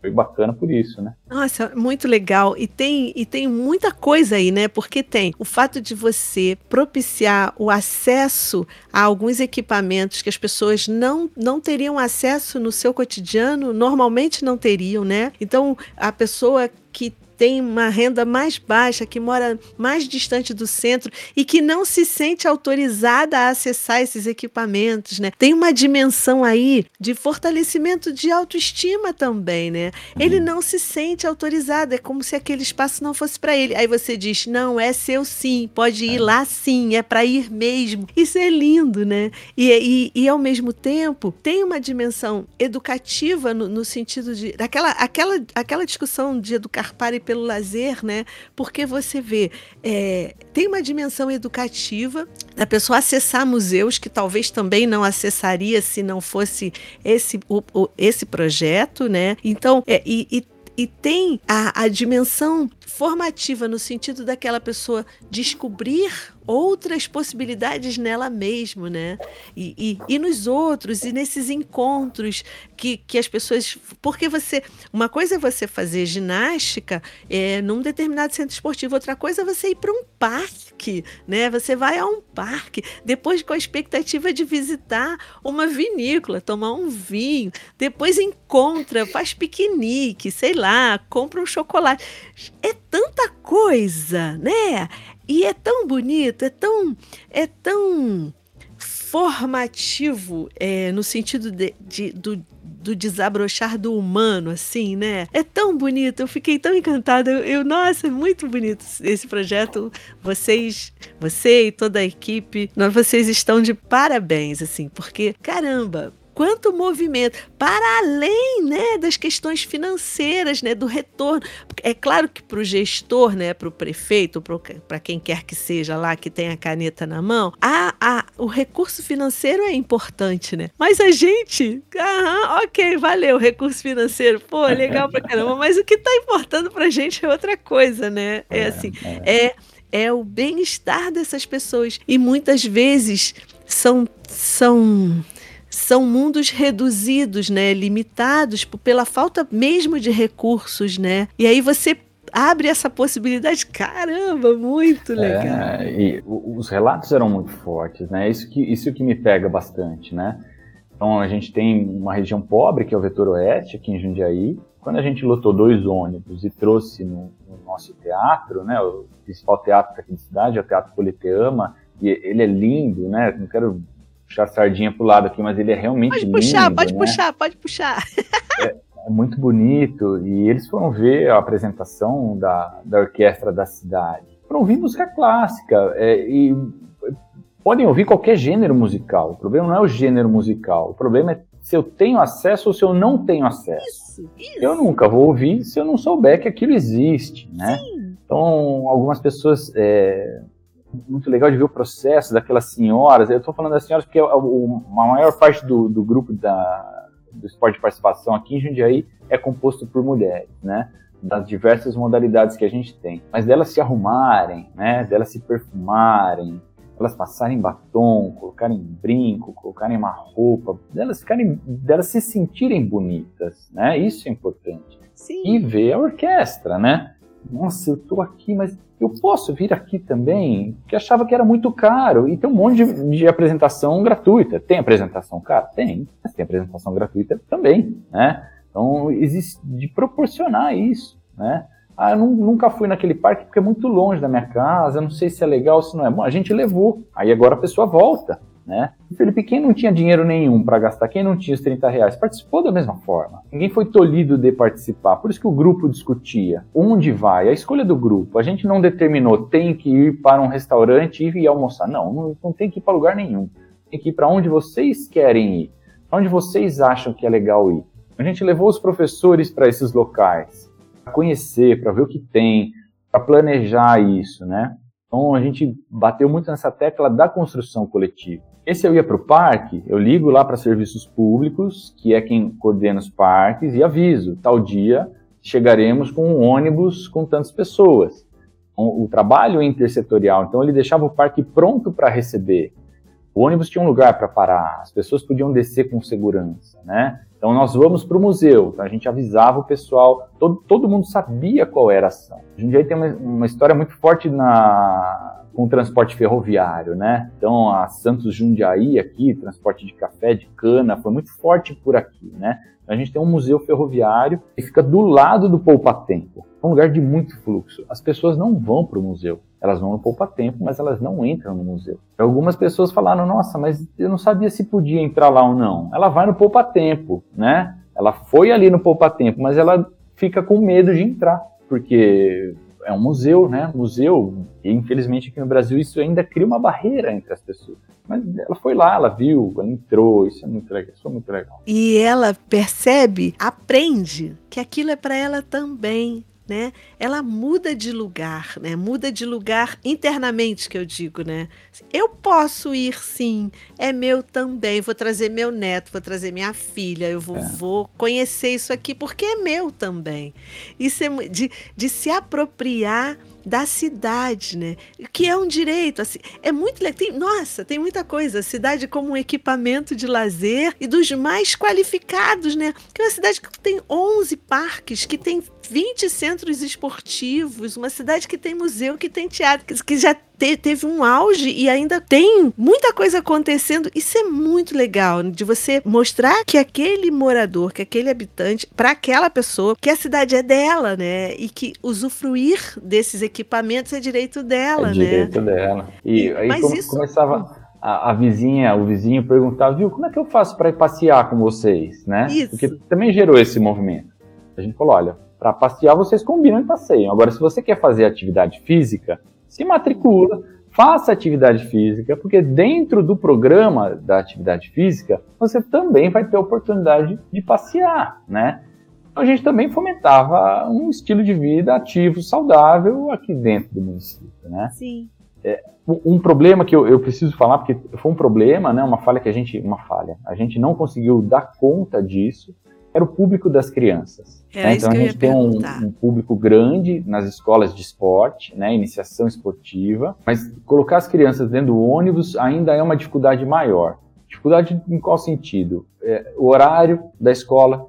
foi bacana por isso, né? Nossa, muito legal. E tem, e tem muita coisa aí, né? Porque tem o fato de você propiciar o acesso a alguns equipamentos que as pessoas não, não teriam acesso no seu cotidiano, normalmente não teriam, né? Então, a pessoa que tem uma renda mais baixa, que mora mais distante do centro e que não se sente autorizada a acessar esses equipamentos, né? Tem uma dimensão aí de fortalecimento de autoestima também, né? Ele uhum. não se sente autorizado, é como se aquele espaço não fosse para ele. Aí você diz: "Não, é seu sim, pode ir é. lá sim, é para ir mesmo". Isso é lindo, né? E, e, e, ao mesmo tempo tem uma dimensão educativa no, no sentido de daquela aquela, aquela discussão de educar para e pelo lazer, né? Porque você vê é, tem uma dimensão educativa da pessoa acessar museus que talvez também não acessaria se não fosse esse, o, o, esse projeto, né? Então, é, e, e e tem a, a dimensão formativa no sentido daquela pessoa descobrir outras possibilidades nela mesma, né? E, e, e, nos outros, e nesses encontros que, que as pessoas. Porque você. Uma coisa é você fazer ginástica é, num determinado centro esportivo, outra coisa é você ir para um parque, né? Você vai a um parque, depois com a expectativa de visitar uma vinícola, tomar um vinho, depois encontra, faz piquenique, sei lá, compra um chocolate. É tanta coisa, né? E é tão bonito, é tão, é tão formativo é, no sentido de, de, do, do desabrochar do humano, assim, né? É tão bonito, eu fiquei tão encantada. Eu, eu, nossa, é muito bonito esse projeto. Vocês, você e toda a equipe, nós, vocês estão de parabéns, assim, porque, caramba, quanto movimento, para além né, das questões financeiras, né, do retorno. É claro que para o gestor, né, para o prefeito, para quem quer que seja lá que tem a caneta na mão, a, a, o recurso financeiro é importante, né? Mas a gente, aham, ok, valeu, recurso financeiro, pô, legal pra caramba, mas o que está importando para a gente é outra coisa, né? É, é assim, é, é, é o bem-estar dessas pessoas. E muitas vezes são, são são mundos reduzidos, né, limitados pela falta mesmo de recursos, né? E aí você abre essa possibilidade, caramba, muito legal. É, e os relatos eram muito fortes, né? Isso que isso que me pega bastante, né? Então a gente tem uma região pobre que é o Vetor Oeste aqui em Jundiaí. Quando a gente lotou dois ônibus e trouxe no, no nosso teatro, né? O principal teatro aqui da cidade é o Teatro Politeama e ele é lindo, né? Não quero puxar a sardinha pro lado aqui, mas ele é realmente pode lindo. Pode puxar, pode né? puxar, pode puxar. É, é, muito bonito. E eles foram ver a apresentação da, da orquestra da cidade. Foram ouvir música clássica. É, e podem ouvir qualquer gênero musical. O problema não é o gênero musical. O problema é se eu tenho acesso ou se eu não tenho acesso. Isso, isso. Eu nunca vou ouvir se eu não souber que aquilo existe, né? Sim. Então, algumas pessoas é, muito legal de ver o processo daquelas senhoras. Eu estou falando das senhoras porque a, a, a maior parte do, do grupo da, do esporte de participação aqui em Jundiaí é composto por mulheres, né? Das diversas modalidades que a gente tem. Mas delas se arrumarem, né? Delas se perfumarem, elas passarem batom, colocarem brinco, colocarem uma roupa, delas ficarem, delas se sentirem bonitas, né? Isso é importante. Sim. E ver a orquestra, né? Nossa, eu tô aqui, mas eu posso vir aqui também, que achava que era muito caro. E tem um monte de, de, apresentação gratuita. Tem apresentação cara? Tem. Mas tem apresentação gratuita também, né? Então, existe de proporcionar isso, né? Ah, eu nunca fui naquele parque porque é muito longe da minha casa, não sei se é legal, se não é bom. A gente levou. Aí agora a pessoa volta. Né? Felipe, quem não tinha dinheiro nenhum para gastar, quem não tinha os 30 reais, participou da mesma forma. Ninguém foi tolhido de participar. Por isso que o grupo discutia onde vai, a escolha do grupo. A gente não determinou tem que ir para um restaurante e ir almoçar. Não, não, não tem que ir para lugar nenhum. Tem que ir para onde vocês querem ir, para onde vocês acham que é legal ir. A gente levou os professores para esses locais, para conhecer, para ver o que tem, para planejar isso, né? Então a gente bateu muito nessa tecla da construção coletiva. Se eu ia para o parque, eu ligo lá para serviços públicos, que é quem coordena os parques, e aviso: tal dia chegaremos com um ônibus com tantas pessoas. Então, o trabalho intersetorial, então ele deixava o parque pronto para receber. O ônibus tinha um lugar para parar, as pessoas podiam descer com segurança, né? Então nós vamos para o museu, então a gente avisava o pessoal, todo, todo mundo sabia qual era a ação. A gente aí tem uma, uma história muito forte na, com transporte ferroviário, né? Então a Santos Jundiaí aqui, transporte de café, de cana, foi muito forte por aqui, né? A gente tem um museu ferroviário que fica do lado do Poupa Tempo. É um lugar de muito fluxo. As pessoas não vão para o museu. Elas vão no Poupa Tempo, mas elas não entram no museu. Algumas pessoas falaram: Nossa, mas eu não sabia se podia entrar lá ou não. Ela vai no Poupa Tempo, né? Ela foi ali no Poupa Tempo, mas ela fica com medo de entrar, porque é um museu, né? Museu, e infelizmente aqui no Brasil isso ainda cria uma barreira entre as pessoas. Mas ela foi lá, ela viu, ela entrou, isso é muito legal, isso é muito legal. E ela percebe, aprende que aquilo é para ela também né? Ela muda de lugar, né? Muda de lugar internamente, que eu digo, né? Eu posso ir sim, é meu também. Vou trazer meu neto, vou trazer minha filha, eu vou, é. vou conhecer isso aqui porque é meu também. Isso é de, de se apropriar da cidade, né? Que é um direito, assim, é muito tem, nossa, tem muita coisa, a cidade como um equipamento de lazer e dos mais qualificados, né? Que é uma cidade que tem 11 parques, que tem 20 centros esportivos, uma cidade que tem museu, que tem teatro, que, que já te, teve um auge e ainda tem muita coisa acontecendo. Isso é muito legal, de você mostrar que aquele morador, que aquele habitante, para aquela pessoa, que a cidade é dela, né? E que usufruir desses equipamentos é direito dela, é né? Direito dela. E aí Mas isso... começava a, a, vizinha, o vizinho perguntava, viu, como é que eu faço para ir passear com vocês, né? Isso. Porque também gerou esse movimento. A gente falou, olha, para passear, vocês combinam e passeiam. Agora, se você quer fazer atividade física, se matricula, faça atividade física, porque dentro do programa da atividade física, você também vai ter a oportunidade de passear, né? Então, a gente também fomentava um estilo de vida ativo, saudável aqui dentro do município, né? Sim. É, um problema que eu, eu, preciso falar, porque foi um problema, né, uma falha que a gente, uma falha, a gente não conseguiu dar conta disso, era o público das crianças. Né? Então a gente tem um, um, público grande nas escolas de esporte, né, iniciação esportiva, mas colocar as crianças dentro do ônibus ainda é uma dificuldade maior. Dificuldade em qual sentido? É, o horário da escola,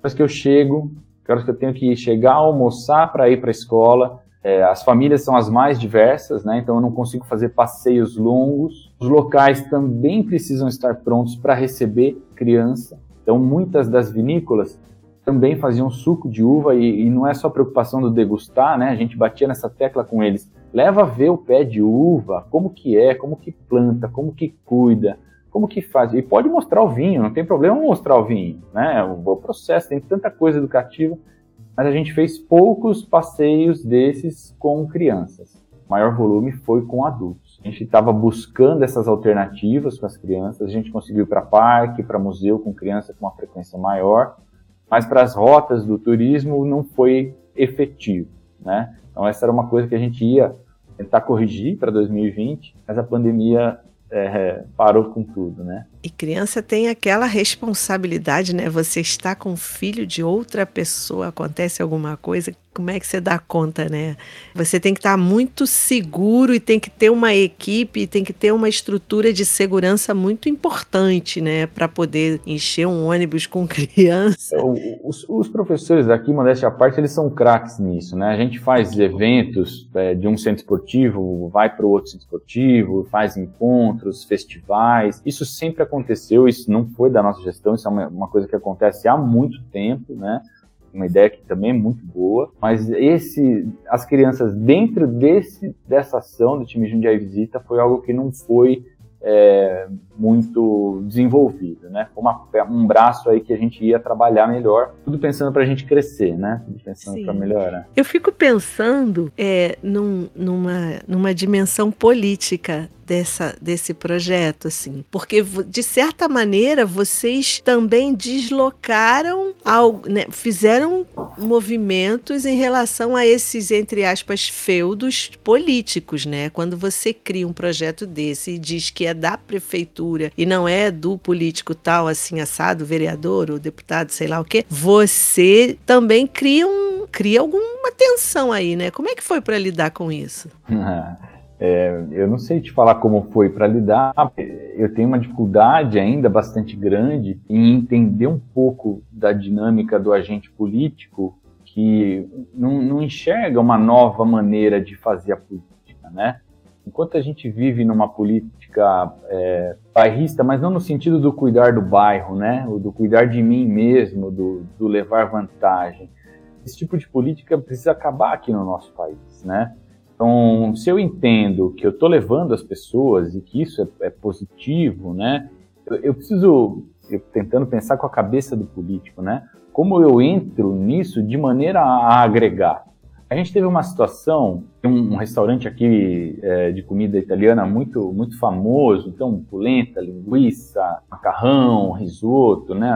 horas que eu chego, horas que eu tenho que chegar, almoçar para ir para a escola. É, as famílias são as mais diversas, né, então eu não consigo fazer passeios longos. Os locais também precisam estar prontos para receber criança. Então, muitas das vinícolas também faziam suco de uva e, e, não é só preocupação do degustar, né? A gente batia nessa tecla com eles. Leva a ver o pé de uva, como que é, como que planta, como que cuida, como que faz. E pode mostrar o vinho, não tem problema mostrar o vinho, né? O, o processo tem tanta coisa educativa, mas a gente fez poucos passeios desses com crianças. O maior volume foi com adultos. A gente estava buscando essas alternativas com as crianças, a gente conseguiu ir para parque, para museu com criança com uma frequência maior, mas para as rotas do turismo não foi efetivo, né? Então essa era uma coisa que a gente ia tentar corrigir para 2020, mas a pandemia é, parou com tudo, né? E criança tem aquela responsabilidade, né? Você está com o filho de outra pessoa, acontece alguma coisa, como é que você dá conta, né? Você tem que estar muito seguro e tem que ter uma equipe, tem que ter uma estrutura de segurança muito importante, né? Para poder encher um ônibus com criança. Os, os professores daqui, modéstia à parte, eles são craques nisso, né? A gente faz eventos é, de um centro esportivo, vai para o outro centro esportivo, faz encontros, festivais. Isso sempre aconteceu, isso não foi da nossa gestão, isso é uma, uma coisa que acontece há muito tempo, né? Uma ideia que também é muito boa, mas esse, as crianças dentro desse, dessa ação do time Jundiaí Visita foi algo que não foi é, muito desenvolvido, né? Uma, um braço aí que a gente ia trabalhar melhor, tudo pensando para a gente crescer, né? Tudo pensando para melhorar. Eu fico pensando é, num, numa, numa dimensão política dessa, desse projeto, assim. Porque, de certa maneira, vocês também deslocaram, ao, né, fizeram movimentos em relação a esses, entre aspas, feudos políticos, né? Quando você cria um projeto desse e diz que é da prefeitura e não é do político tal, assim, assado, vereador ou deputado, sei lá o quê, você também cria um cria alguma tensão aí, né? Como é que foi para lidar com isso? É, eu não sei te falar como foi para lidar. Eu tenho uma dificuldade ainda bastante grande em entender um pouco da dinâmica do agente político que não, não enxerga uma nova maneira de fazer a política, né? enquanto a gente vive numa política é, bairrista, mas não no sentido do cuidar do bairro, né? O do cuidar de mim mesmo, do, do levar vantagem. Esse tipo de política precisa acabar aqui no nosso país, né? Então, se eu entendo que eu estou levando as pessoas e que isso é, é positivo, né? Eu, eu preciso, eu, tentando pensar com a cabeça do político, né? Como eu entro nisso de maneira a agregar. A gente teve uma situação, um, um restaurante aqui é, de comida italiana muito, muito famoso, então polenta, linguiça, macarrão, risoto, né?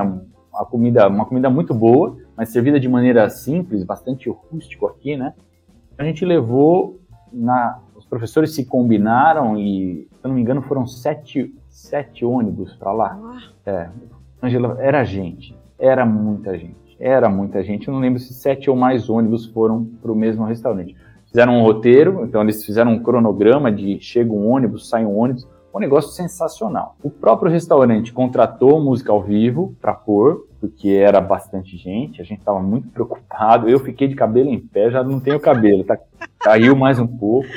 Uma comida, uma comida muito boa, mas servida de maneira simples, bastante rústico aqui, né? A gente levou na, os professores se combinaram e, se eu não me engano, foram sete, sete ônibus para lá. É, Angela, era gente, era muita gente era muita gente, eu não lembro se sete ou mais ônibus foram para o mesmo restaurante. Fizeram um roteiro, então eles fizeram um cronograma de chega um ônibus, sai um ônibus, um negócio sensacional. O próprio restaurante contratou música ao vivo para pôr, porque era bastante gente, a gente estava muito preocupado. Eu fiquei de cabelo em pé, já não tenho cabelo, tá? Caiu mais um pouco.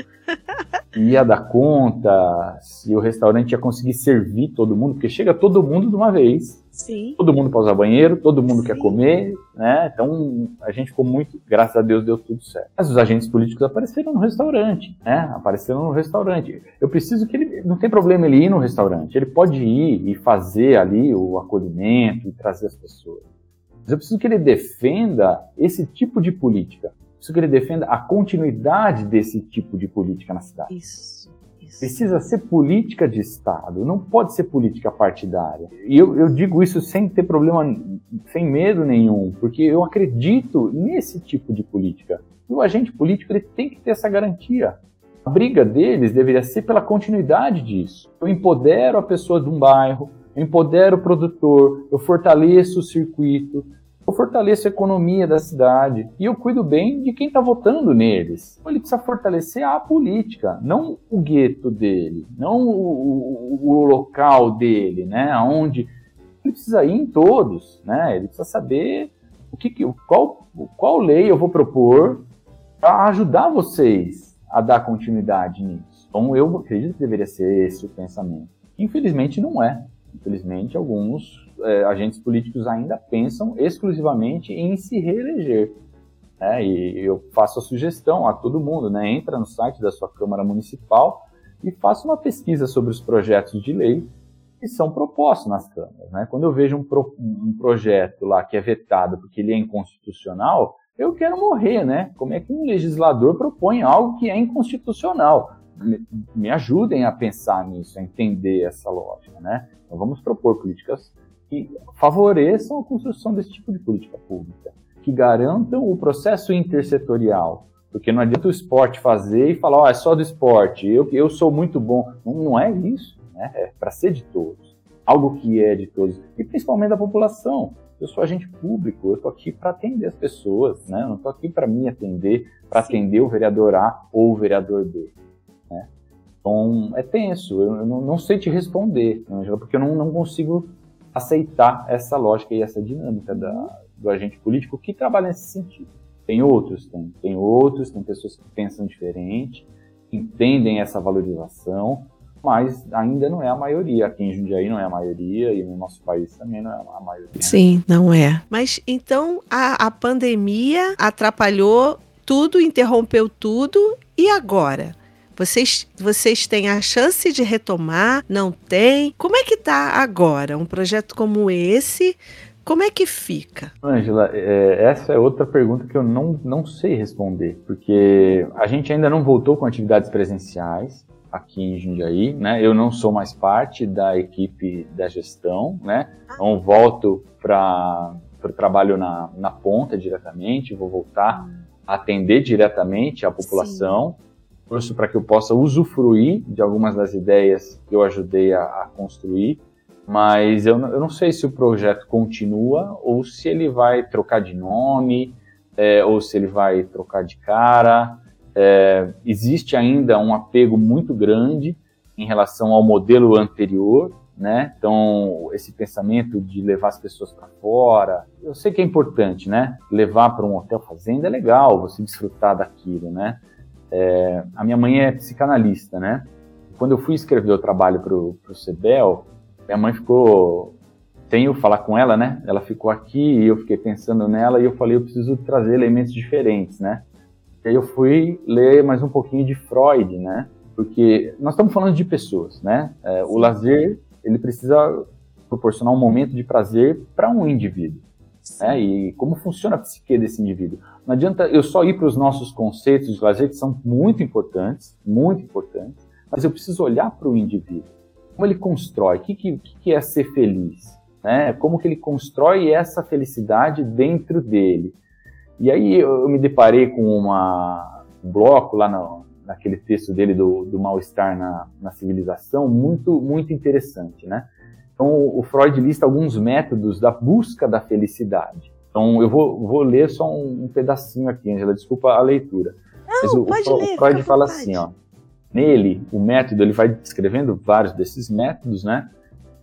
Ia dar conta, se o restaurante ia conseguir servir todo mundo, porque chega todo mundo de uma vez. Sim. Todo mundo pode usar banheiro, todo mundo Sim. quer comer, né? Então a gente ficou muito, graças a Deus deu tudo certo. Mas os agentes políticos apareceram no restaurante, né? Apareceram no restaurante. Eu preciso que ele, não tem problema ele ir no restaurante, ele pode ir e fazer ali o acolhimento e trazer as pessoas. Mas eu preciso que ele defenda esse tipo de política. Preciso que ele defenda a continuidade desse tipo de política na cidade. Isso. Precisa ser política de Estado, não pode ser política partidária. E eu, eu digo isso sem ter problema, sem medo nenhum, porque eu acredito nesse tipo de política. E o agente político ele tem que ter essa garantia. A briga deles deveria ser pela continuidade disso. Eu empodero a pessoa de um bairro, eu empodero o produtor, eu fortaleço o circuito, eu fortaleço a economia da cidade e eu cuido bem de quem está votando neles. Ele precisa fortalecer a política, não o gueto dele, não o, o, o local dele, né? Onde ele precisa ir em todos, né? Ele precisa saber o que, qual, qual lei eu vou propor para ajudar vocês a dar continuidade nisso. Então eu acredito que deveria ser esse o pensamento. Infelizmente não é. Infelizmente alguns é, agentes políticos ainda pensam exclusivamente em se reeleger. Né? E eu faço a sugestão a todo mundo, né? entra no site da sua Câmara Municipal e faça uma pesquisa sobre os projetos de lei que são propostos nas câmaras. Né? Quando eu vejo um, pro, um projeto lá que é vetado porque ele é inconstitucional, eu quero morrer, né? Como é que um legislador propõe algo que é inconstitucional? Me, ajudem a pensar nisso, a entender essa lógica, né? Então vamos propor políticas que favoreçam a construção desse tipo de política pública, que garantam o processo intersetorial. Porque não adianta o esporte fazer e falar, oh, é só do esporte, eu, eu sou muito bom. Não, não é isso, né? é para ser de todos. Algo que é de todos, e principalmente da população. Eu sou agente público, eu estou aqui para atender as pessoas, né? eu não estou aqui para me atender, para atender o vereador A ou o vereador B. Né? Então, é tenso, eu não, não sei te responder, Angela, porque eu não, não consigo aceitar essa lógica e essa dinâmica da, do agente político que trabalha nesse sentido. Tem outros, tem, tem outros, tem pessoas que pensam diferente, entendem essa valorização, mas ainda não é a maioria. Aqui em Jundiaí não é a maioria e no nosso país também não é a maioria. Sim, não é. Mas então a, a pandemia atrapalhou tudo, interrompeu tudo, e agora? Vocês, vocês têm a chance de retomar? Não tem? Como é que está agora? Um projeto como esse, como é que fica? Ângela, é, essa é outra pergunta que eu não, não sei responder, porque a gente ainda não voltou com atividades presenciais aqui em Jundiaí, né? Eu não sou mais parte da equipe da gestão, né? Então volto para o trabalho na, na ponta diretamente, vou voltar a atender diretamente a população. Sim torço para que eu possa usufruir de algumas das ideias que eu ajudei a, a construir, mas eu, eu, não sei se o projeto continua ou se ele vai trocar de nome, é, ou se ele vai trocar de cara. É, existe ainda um apego muito grande em relação ao modelo anterior, né? Então, esse pensamento de levar as pessoas para fora, eu sei que é importante, né? Levar para um hotel fazenda é legal, você desfrutar daquilo, né? É, a minha mãe é psicanalista, né? Quando eu fui escrever o trabalho para o CEBEL, minha mãe ficou eu falar com ela, né? Ela ficou aqui e eu fiquei pensando nela e eu falei, eu preciso trazer elementos diferentes, né? E aí eu fui ler mais um pouquinho de Freud, né? Porque nós estamos falando de pessoas, né? É, o lazer, ele precisa proporcionar um momento de prazer para um indivíduo. Né? E como funciona a psique desse indivíduo. Não adianta eu só ir para os nossos conceitos de lazer, que são muito importantes, muito importantes, mas eu preciso olhar para o indivíduo. Como ele constrói, o que, que, que é ser feliz? Né? Como que ele constrói essa felicidade dentro dele? E aí eu me deparei com uma, um bloco lá no, naquele texto dele do, do mal-estar na, na civilização, muito, muito interessante, né? Então, o Freud lista alguns métodos da busca da felicidade. Então, eu vou, vou ler só um, um pedacinho aqui, Angela, desculpa a leitura. Não, Mas o, pode o, ler, o Freud fala assim, ó. Nele, o método, ele vai descrevendo vários desses métodos, né?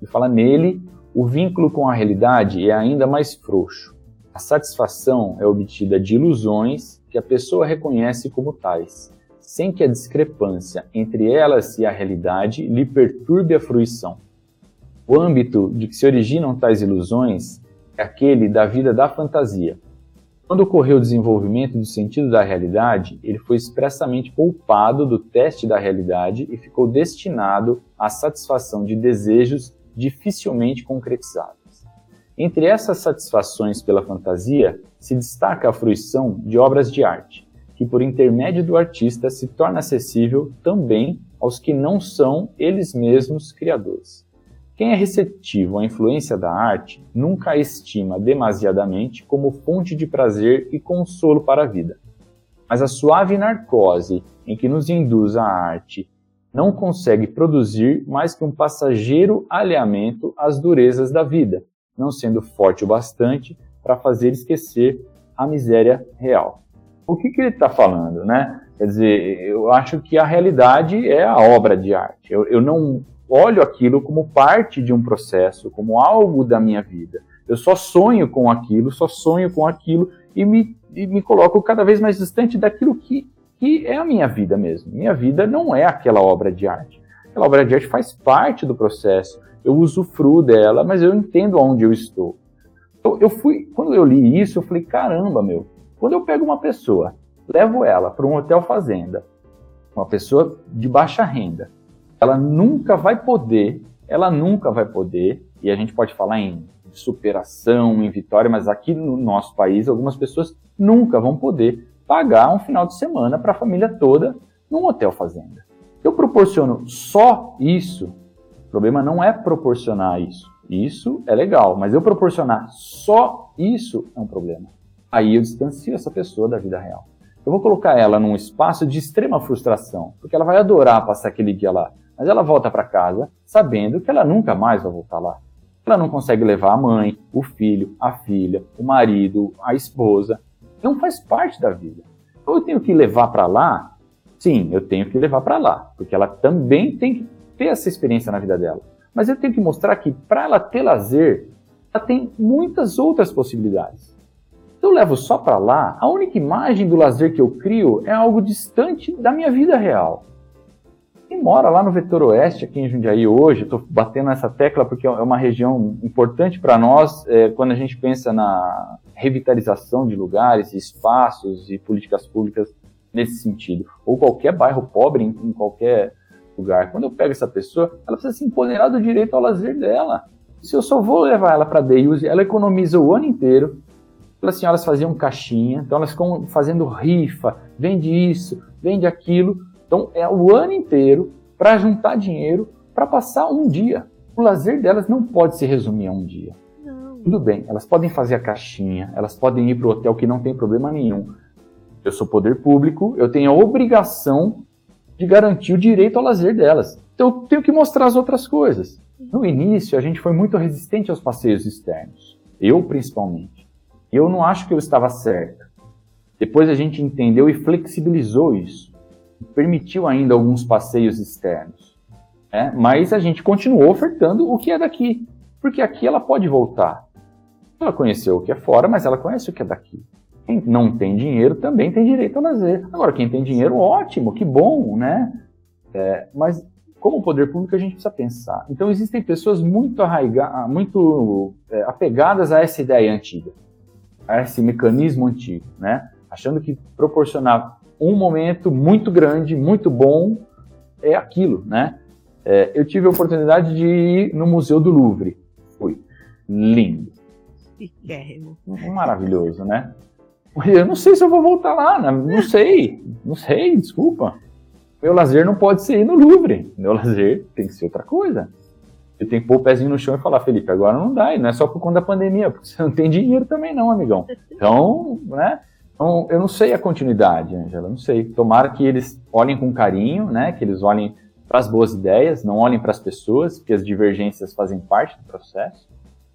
Ele fala nele, o vínculo com a realidade é ainda mais frouxo. A satisfação é obtida de ilusões que a pessoa reconhece como tais, sem que a discrepância entre elas e a realidade lhe perturbe a fruição. O âmbito de que se originam tais ilusões é aquele da vida da fantasia. Quando ocorreu o desenvolvimento do sentido da realidade, ele foi expressamente poupado do teste da realidade e ficou destinado à satisfação de desejos dificilmente concretizados. Entre essas satisfações pela fantasia, se destaca a fruição de obras de arte, que por intermédio do artista se torna acessível também aos que não são eles mesmos criadores. Quem é receptivo à influência da arte nunca a estima demasiadamente como fonte de prazer e consolo para a vida. Mas a suave narcose em que nos induz a arte não consegue produzir mais que um passageiro alinhamento às durezas da vida, não sendo forte o bastante para fazer esquecer a miséria real. O que, que ele está falando, né? Quer dizer, eu acho que a realidade é a obra de arte. Eu, eu não olho aquilo como parte de um processo, como algo da minha vida. Eu só sonho com aquilo, só sonho com aquilo e me, e me coloco cada vez mais distante daquilo que, que é a minha vida mesmo. Minha vida não é aquela obra de arte. Aquela obra de arte faz parte do processo. Eu usufruo dela, mas eu entendo onde eu estou. Então, eu fui, quando eu li isso, eu falei, caramba, meu. Quando eu pego uma pessoa, levo ela para um hotel fazenda, uma pessoa de baixa renda, ela nunca vai poder, ela nunca vai poder, e a gente pode falar em superação, em vitória, mas aqui no nosso país, algumas pessoas nunca vão poder pagar um final de semana para a família toda num hotel fazenda. Eu proporciono só isso, o problema não é proporcionar isso. Isso é legal, mas eu proporcionar só isso é um problema. Aí eu distancio essa pessoa da vida real. Eu vou colocar ela num espaço de extrema frustração, porque ela vai adorar passar aquele dia lá. Mas ela volta para casa sabendo que ela nunca mais vai voltar lá. Ela não consegue levar a mãe, o filho, a filha, o marido, a esposa. Não faz parte da vida. Então eu tenho que levar para lá? Sim, eu tenho que levar para lá, porque ela também tem que ter essa experiência na vida dela. Mas eu tenho que mostrar que para ela ter lazer, ela tem muitas outras possibilidades. Se eu levo só para lá, a única imagem do lazer que eu crio é algo distante da minha vida real. Quem mora lá no Vetor Oeste, aqui em Jundiaí hoje, estou batendo essa tecla porque é uma região importante para nós é, quando a gente pensa na revitalização de lugares, espaços e políticas públicas nesse sentido. Ou qualquer bairro pobre em, em qualquer lugar. Quando eu pego essa pessoa, ela precisa se empoderar do direito ao lazer dela. Se eu só vou levar ela para day ela economiza o ano inteiro. As senhoras faziam caixinha, então elas ficam fazendo rifa, vende isso, vende aquilo então é o ano inteiro para juntar dinheiro para passar um dia. O lazer delas não pode se resumir a um dia. Não. Tudo bem, elas podem fazer a caixinha, elas podem ir para o hotel que não tem problema nenhum. Eu sou poder público, eu tenho a obrigação de garantir o direito ao lazer delas. Então eu tenho que mostrar as outras coisas. No início, a gente foi muito resistente aos passeios externos. Eu, principalmente. Eu não acho que eu estava certo. Depois a gente entendeu e flexibilizou isso permitiu ainda alguns passeios externos. Né? Mas a gente continuou ofertando o que é daqui, porque aqui ela pode voltar. Ela conheceu o que é fora, mas ela conhece o que é daqui. Quem não tem dinheiro também tem direito ao lazer. Agora, quem tem dinheiro, ótimo, que bom, né? É, mas como poder público a gente precisa pensar. Então existem pessoas muito arraigadas, muito é, apegadas a essa ideia antiga, a esse mecanismo antigo, né? Achando que proporcionar um momento muito grande, muito bom, é aquilo, né? É, eu tive a oportunidade de ir no Museu do Louvre. Fui. Lindo. Maravilhoso, né? Eu não sei se eu vou voltar lá, né? não sei, não sei, desculpa. Meu lazer não pode ser ir no Louvre. Meu lazer tem que ser outra coisa. Eu tenho que pôr o pezinho no chão e falar, Felipe, agora não dá, e não é só por conta da pandemia, porque você não tem dinheiro também não, amigão. Então, né? Então, eu não sei a continuidade, Angela, não sei. Tomara que eles olhem com carinho, né? Que eles olhem para as boas ideias, não olhem para as pessoas, porque as divergências fazem parte do processo.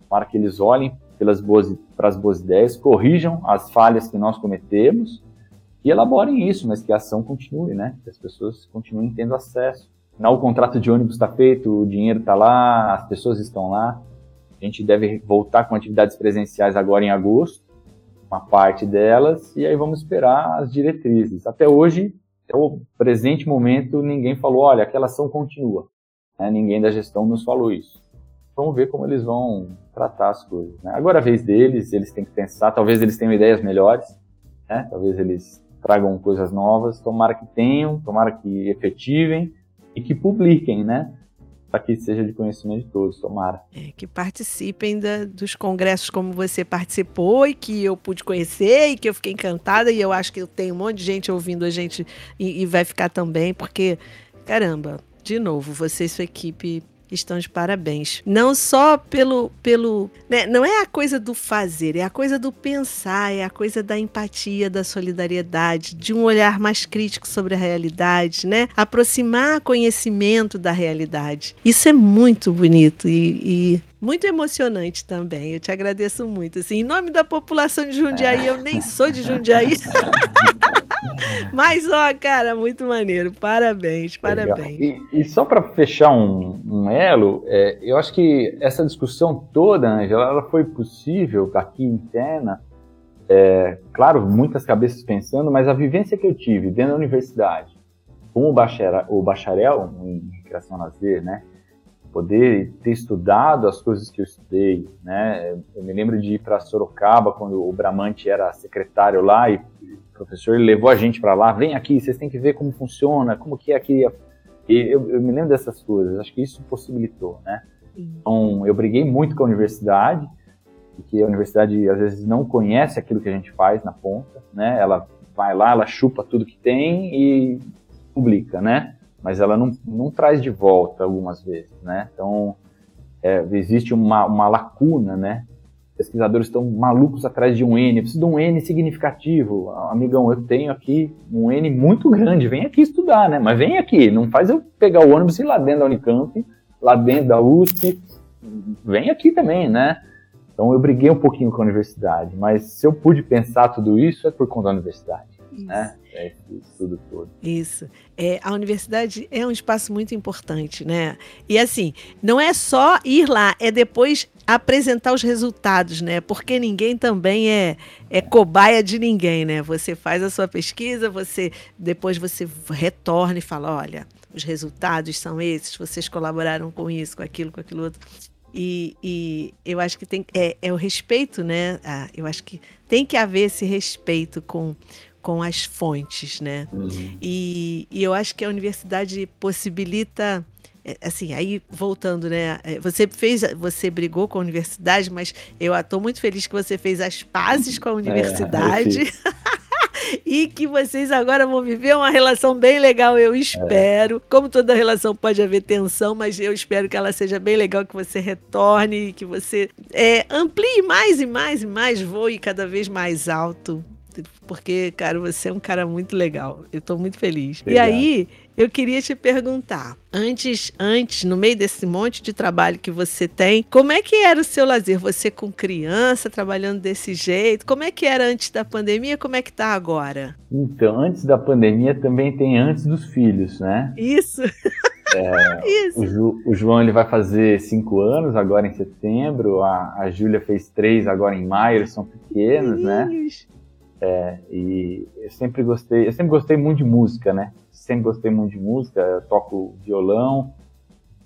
Tomara que eles olhem pelas boas, para as boas ideias, corrijam as falhas que nós cometemos e elaborem isso, mas que a ação continue, né? Que as pessoas continuem tendo acesso. O contrato de ônibus está feito, o dinheiro está lá, as pessoas estão lá. A gente deve voltar com atividades presenciais agora em agosto, uma parte delas, e aí vamos esperar as diretrizes. Até hoje, até o presente momento, ninguém falou, olha, aquela ação continua. Né? Ninguém da gestão nos falou isso. Vamos ver como eles vão tratar as coisas. Né? Agora a vez deles, eles têm que pensar, talvez eles tenham ideias melhores, né? talvez eles tragam coisas novas, tomara que tenham, tomara que efetivem e que publiquem, né? Para que seja de conhecimento de todos, tomara. É, que participem da, dos congressos como você participou e que eu pude conhecer e que eu fiquei encantada e eu acho que tenho um monte de gente ouvindo a gente e, e vai ficar também, porque, caramba, de novo, você e sua equipe estão de parabéns. Não só pelo. pelo né? Não é a coisa do fazer, é a coisa do pensar, é a coisa da empatia, da solidariedade, de um olhar mais crítico sobre a realidade, né? Aproximar conhecimento da realidade. Isso é muito bonito e, e muito emocionante também. Eu te agradeço muito. Assim, em nome da população de Jundiaí, eu nem sou de Jundiaí. Mas, ó, cara, muito maneiro. Parabéns, parabéns. E, e, só para fechar um, um elo, é, eu acho que essa discussão toda, Angela, ela foi possível aqui interna. É, claro, muitas cabeças pensando, mas a vivência que eu tive dentro da universidade, como bacharel, o bacharel em recreação lazer, né? Poder ter estudado as coisas que eu estudei, né? Eu me lembro de ir para Sorocaba quando o Bramante era secretário lá e professor ele levou a gente para lá, vem aqui, vocês têm que ver como funciona, como que é aqui. E eu, eu me lembro dessas coisas, acho que isso possibilitou, né? Então, eu briguei muito com a universidade, porque a universidade às vezes não conhece aquilo que a gente faz na ponta, né? Ela vai lá, ela chupa tudo que tem e publica, né? Mas ela não, não traz de volta algumas vezes, né? Então, é, existe uma, uma lacuna, né? Pesquisadores estão malucos atrás de um N, eu preciso de um N significativo. Amigão, eu tenho aqui um N muito grande, vem aqui estudar, né? Mas vem aqui, não faz eu pegar o ônibus e ir lá dentro da Unicamp, lá dentro da USP, vem aqui também, né? Então eu briguei um pouquinho com a universidade, mas se eu pude pensar tudo isso é por conta da universidade, isso. né? É tudo todo. Isso. É, a universidade é um espaço muito importante, né? E assim, não é só ir lá, é depois apresentar os resultados, né? Porque ninguém também é, é cobaia de ninguém, né? Você faz a sua pesquisa, você depois você retorna e fala, olha, os resultados são esses, vocês colaboraram com isso, com aquilo, com aquilo outro. E, e eu acho que tem é, é o respeito, né? Ah, eu acho que tem que haver esse respeito com, com as fontes, né? Uhum. E, e eu acho que a universidade possibilita é, assim, aí voltando, né? É, você fez, você brigou com a universidade, mas eu estou muito feliz que você fez as pazes com a é, universidade. É, e que vocês agora vão viver uma relação bem legal, eu espero. É. Como toda relação pode haver tensão, mas eu espero que ela seja bem legal, que você retorne, que você é, amplie mais e mais e mais, voe cada vez mais alto porque, cara, você é um cara muito legal. Eu tô muito feliz. Obrigado. E aí, eu queria te perguntar, antes, antes, no meio desse monte de trabalho que você tem, como é que era o seu lazer? Você com criança, trabalhando desse jeito? Como é que era antes da pandemia? Como é que tá agora? Então, antes da pandemia também tem antes dos filhos, né? Isso. É, Isso. O, Ju, o, João ele vai fazer cinco anos agora em setembro, a, a Júlia fez três agora em maio, eles são pequenos, né? É, e eu sempre gostei, eu sempre gostei muito de música, né? Sempre gostei muito de música, eu toco violão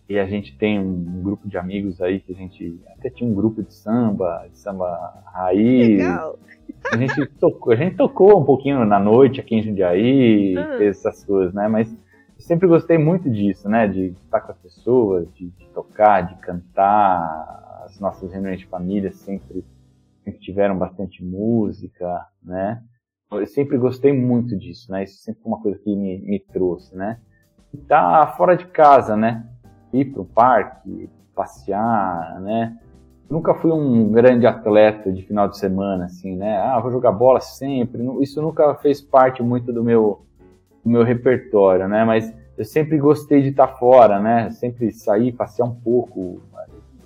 e a gente tem um, grupo de amigos aí que a gente até tinha um grupo de samba, de samba raiz. Legal. A gente tocou, a gente tocou um pouquinho na noite aqui em Jundiaí, ah. fez essas coisas, né? Mas sempre gostei muito disso, né? De estar com as pessoas, de, de tocar, de cantar. As nossas reuniões de família sempre sempre tiveram bastante música, né? Eu sempre gostei muito disso, né? Isso sempre foi uma coisa que me, me trouxe, né? E tá fora de casa, né? Ir para o parque, passear, né? Nunca fui um grande atleta de final de semana, assim, né? Ah, vou jogar bola sempre. Isso nunca fez parte muito do meu, do meu repertório, né? Mas eu sempre gostei de estar fora, né? Sempre sair, passear um pouco.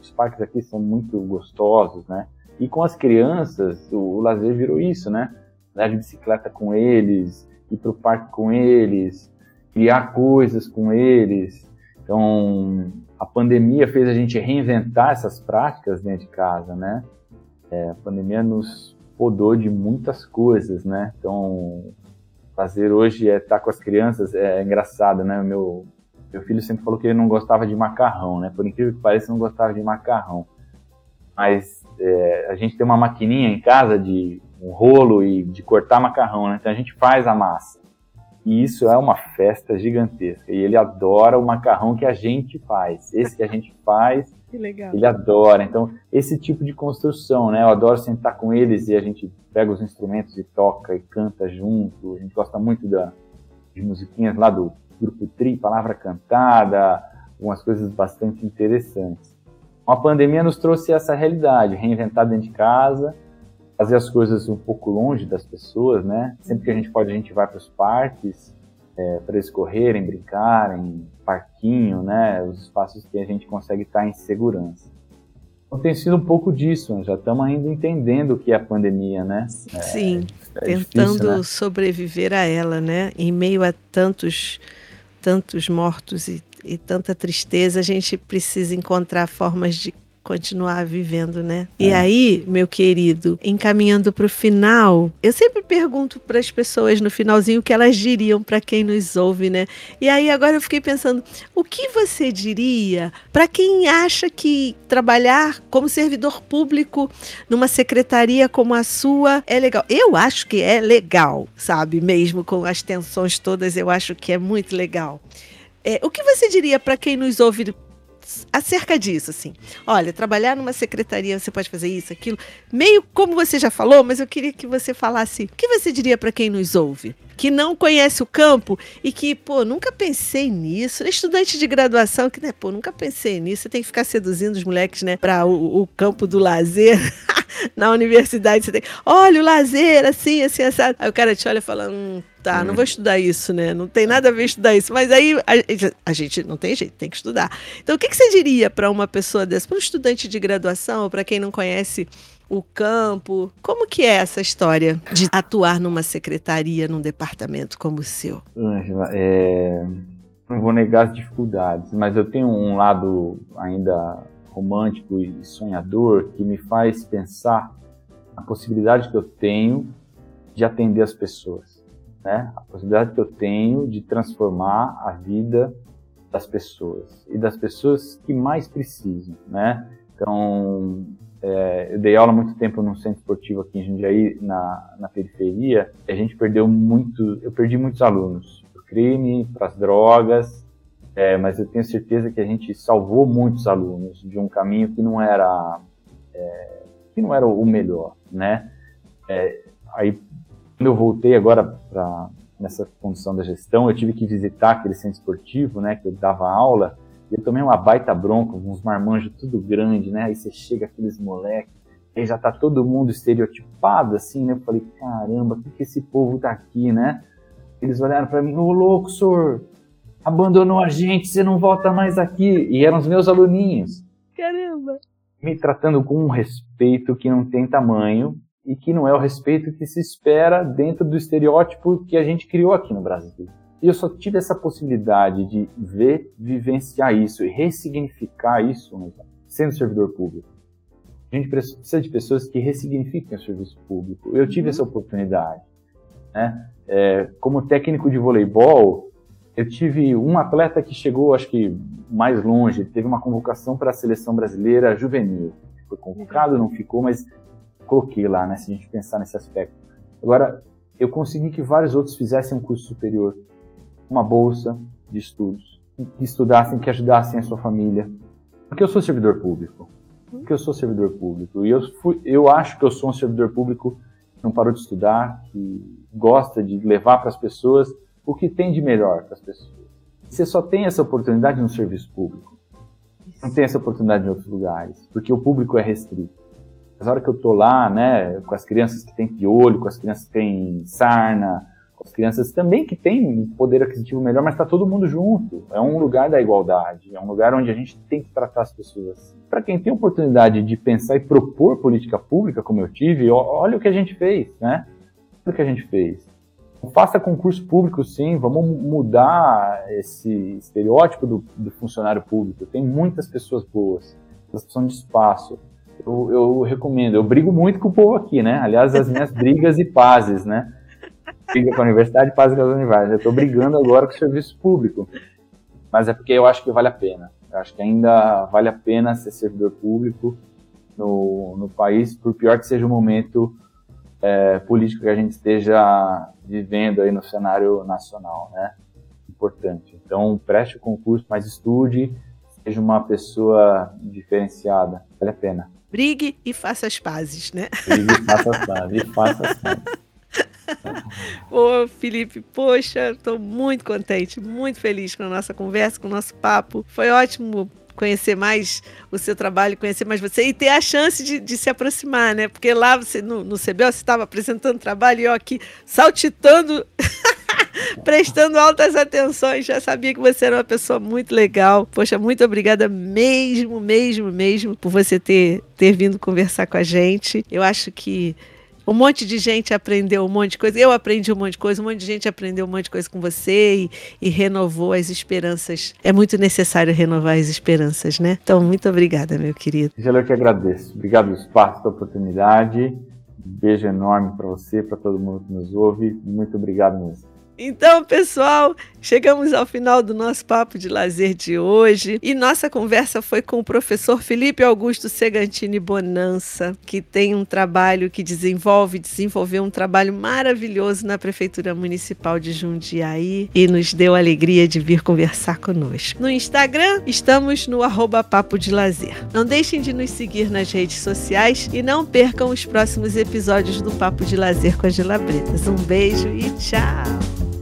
Os parques aqui são muito gostosos, né? E com as crianças, o, o lazer virou isso, né? Andar de bicicleta com eles, ir para o parque com eles, criar coisas com eles. Então, a pandemia fez a gente reinventar essas práticas dentro de casa, né? É, a pandemia nos podou de muitas coisas, né? Então, fazer hoje é estar com as crianças é, é engraçado, né? Meu, meu filho sempre falou que ele não gostava de macarrão, né? Por incrível que pareça, não gostava de macarrão. Mas é, a gente tem uma maquininha em casa de um rolo e de cortar macarrão, né? Então a gente faz a massa. E isso é uma festa gigantesca. E ele adora o macarrão que a gente faz. Esse que a gente faz, ele adora. Então, esse tipo de construção, né? Eu adoro sentar com eles e a gente pega os instrumentos e toca e canta junto. A gente gosta muito da, de musiquinhas lá do grupo Tri, Palavra Cantada, algumas coisas bastante interessantes a pandemia nos trouxe essa realidade, reinventar dentro de casa, fazer as coisas um pouco longe das pessoas, né? Sempre que a gente pode, a gente vai para os parques é, para eles correrem, brincarem, parquinho, né? Os espaços que a gente consegue estar em segurança. Então tem sido um pouco disso, né? já estamos ainda entendendo o que é a pandemia, né? Sim, é, é tentando difícil, né? sobreviver a ela, né? Em meio a tantos, tantos mortos e e tanta tristeza, a gente precisa encontrar formas de continuar vivendo, né? É. E aí, meu querido, encaminhando para o final, eu sempre pergunto para as pessoas no finalzinho o que elas diriam para quem nos ouve, né? E aí agora eu fiquei pensando, o que você diria para quem acha que trabalhar como servidor público numa secretaria como a sua é legal? Eu acho que é legal, sabe? Mesmo com as tensões todas, eu acho que é muito legal. É, o que você diria para quem nos ouve acerca disso, assim? Olha, trabalhar numa secretaria, você pode fazer isso, aquilo, meio como você já falou, mas eu queria que você falasse. O que você diria para quem nos ouve? Que não conhece o campo e que, pô, nunca pensei nisso. Estudante de graduação, que, né, pô, nunca pensei nisso. Você tem que ficar seduzindo os moleques, né, para o, o campo do lazer. na universidade você tem, olha o lazer, assim, assim, assado. Aí o cara te olha e fala, hum, tá, não vou estudar isso, né? Não tem nada a ver estudar isso. Mas aí a, a gente não tem jeito, tem que estudar. Então, o que, que você diria para uma pessoa dessa, para um estudante de graduação, para quem não conhece o campo. Como que é essa história de atuar numa secretaria, num departamento como o seu? Ângela, é... não vou negar as dificuldades, mas eu tenho um lado ainda romântico e sonhador que me faz pensar a possibilidade que eu tenho de atender as pessoas, né? A possibilidade que eu tenho de transformar a vida das pessoas e das pessoas que mais precisam, né? Então, é, eu dei aula muito tempo num centro esportivo aqui em Jundiaí, na, na periferia, e a gente perdeu muito, eu perdi muitos alunos para o crime, para as drogas, é, mas eu tenho certeza que a gente salvou muitos alunos de um caminho que não era é, que não era o melhor, né? É, aí quando eu voltei agora para nessa condição da gestão, eu tive que visitar aquele centro esportivo, né? Que eu dava aula e eu tomei uma baita bronca, uns marmanjos tudo grande, né? Aí você chega aqueles moleques, aí já tá todo mundo estereotipado assim, né? Eu falei, caramba, por que, esse povo tá aqui, né? Eles olharam para mim, ô louco, senhor, abandonou a gente, você não volta mais aqui. E eram os meus aluninhos. Caramba! Me tratando com um respeito que não tem tamanho e que não é o respeito que se espera dentro do estereótipo que a gente criou aqui no Brasil. E eu só tive essa possibilidade de ver, vivenciar isso e ressignificar isso sendo servidor público. A gente precisa de pessoas que ressignifiquem o serviço público. Eu tive uhum. essa oportunidade. Né? É, como técnico de voleibol, eu tive um atleta que chegou, acho que mais longe, teve uma convocação para a seleção brasileira juvenil. Foi convocado, não ficou, mas coloquei lá, né, se a gente pensar nesse aspecto. Agora, eu consegui que vários outros fizessem um curso superior, uma bolsa de estudos, que estudassem, que ajudassem a sua família. Porque eu sou servidor público. Porque eu sou servidor público. E eu, fui, eu acho que eu sou um servidor público que não parou de estudar, que gosta de levar para as pessoas o que tem de melhor para as pessoas. Você só tem essa oportunidade no serviço público. Não tem essa oportunidade em outros lugares, porque o público é restrito. Mas a hora que eu tô lá, né, com as crianças que têm piolho, com as crianças que têm sarna, com as crianças também que têm poder aquisitivo melhor, mas está todo mundo junto. É um lugar da igualdade, é um lugar onde a gente tem que tratar as pessoas assim. Para quem tem oportunidade de pensar e propor política pública, como eu tive, olha o que a gente fez, né? Olha o que a gente fez. Faça concurso público, sim. Vamos mudar esse estereótipo do, do funcionário público. Tem muitas pessoas boas. Elas precisam de espaço. Eu, eu, recomendo. Eu brigo muito com o povo aqui, né? Aliás, as minhas brigas e pazes, né? Briga com a universidade, paz com as universidades. Eu estou brigando agora com o serviço público. Mas é porque eu acho que vale a pena. Eu acho que ainda vale a pena ser servidor público no, no país, por pior que seja o momento é, político que a gente esteja vivendo aí no cenário nacional, né? Importante. Então, preste o concurso, mas estude, seja uma pessoa diferenciada. Vale a pena. Brigue e faça as pazes, né? Brigue e faça as pazes. E faça as pazes. Ô, Felipe, poxa, estou muito contente, muito feliz com a nossa conversa, com o nosso papo. Foi ótimo conhecer mais o seu trabalho, conhecer mais você e ter a chance de, de se aproximar, né? Porque lá você, no, no CBO você estava apresentando trabalho e eu aqui saltitando. prestando altas atenções, já sabia que você era uma pessoa muito legal. Poxa, muito obrigada mesmo, mesmo, mesmo por você ter, ter vindo conversar com a gente. Eu acho que um monte de gente aprendeu um monte de coisa. Eu aprendi um monte de coisa, um monte de gente aprendeu um monte de coisa com você e, e renovou as esperanças. É muito necessário renovar as esperanças, né? Então, muito obrigada, meu querido. Eu que agradeço. Obrigado pelo espaço, pela oportunidade. Um beijo enorme para você, para todo mundo que nos ouve. Muito obrigado mesmo. Então, pessoal, chegamos ao final do nosso papo de lazer de hoje e nossa conversa foi com o professor Felipe Augusto Segantini Bonança, que tem um trabalho que desenvolve, desenvolveu um trabalho maravilhoso na Prefeitura Municipal de Jundiaí e nos deu a alegria de vir conversar conosco. No Instagram, estamos no arroba Papo de Lazer. Não deixem de nos seguir nas redes sociais e não percam os próximos episódios do Papo de Lazer com as Gelabretas. Um beijo e tchau!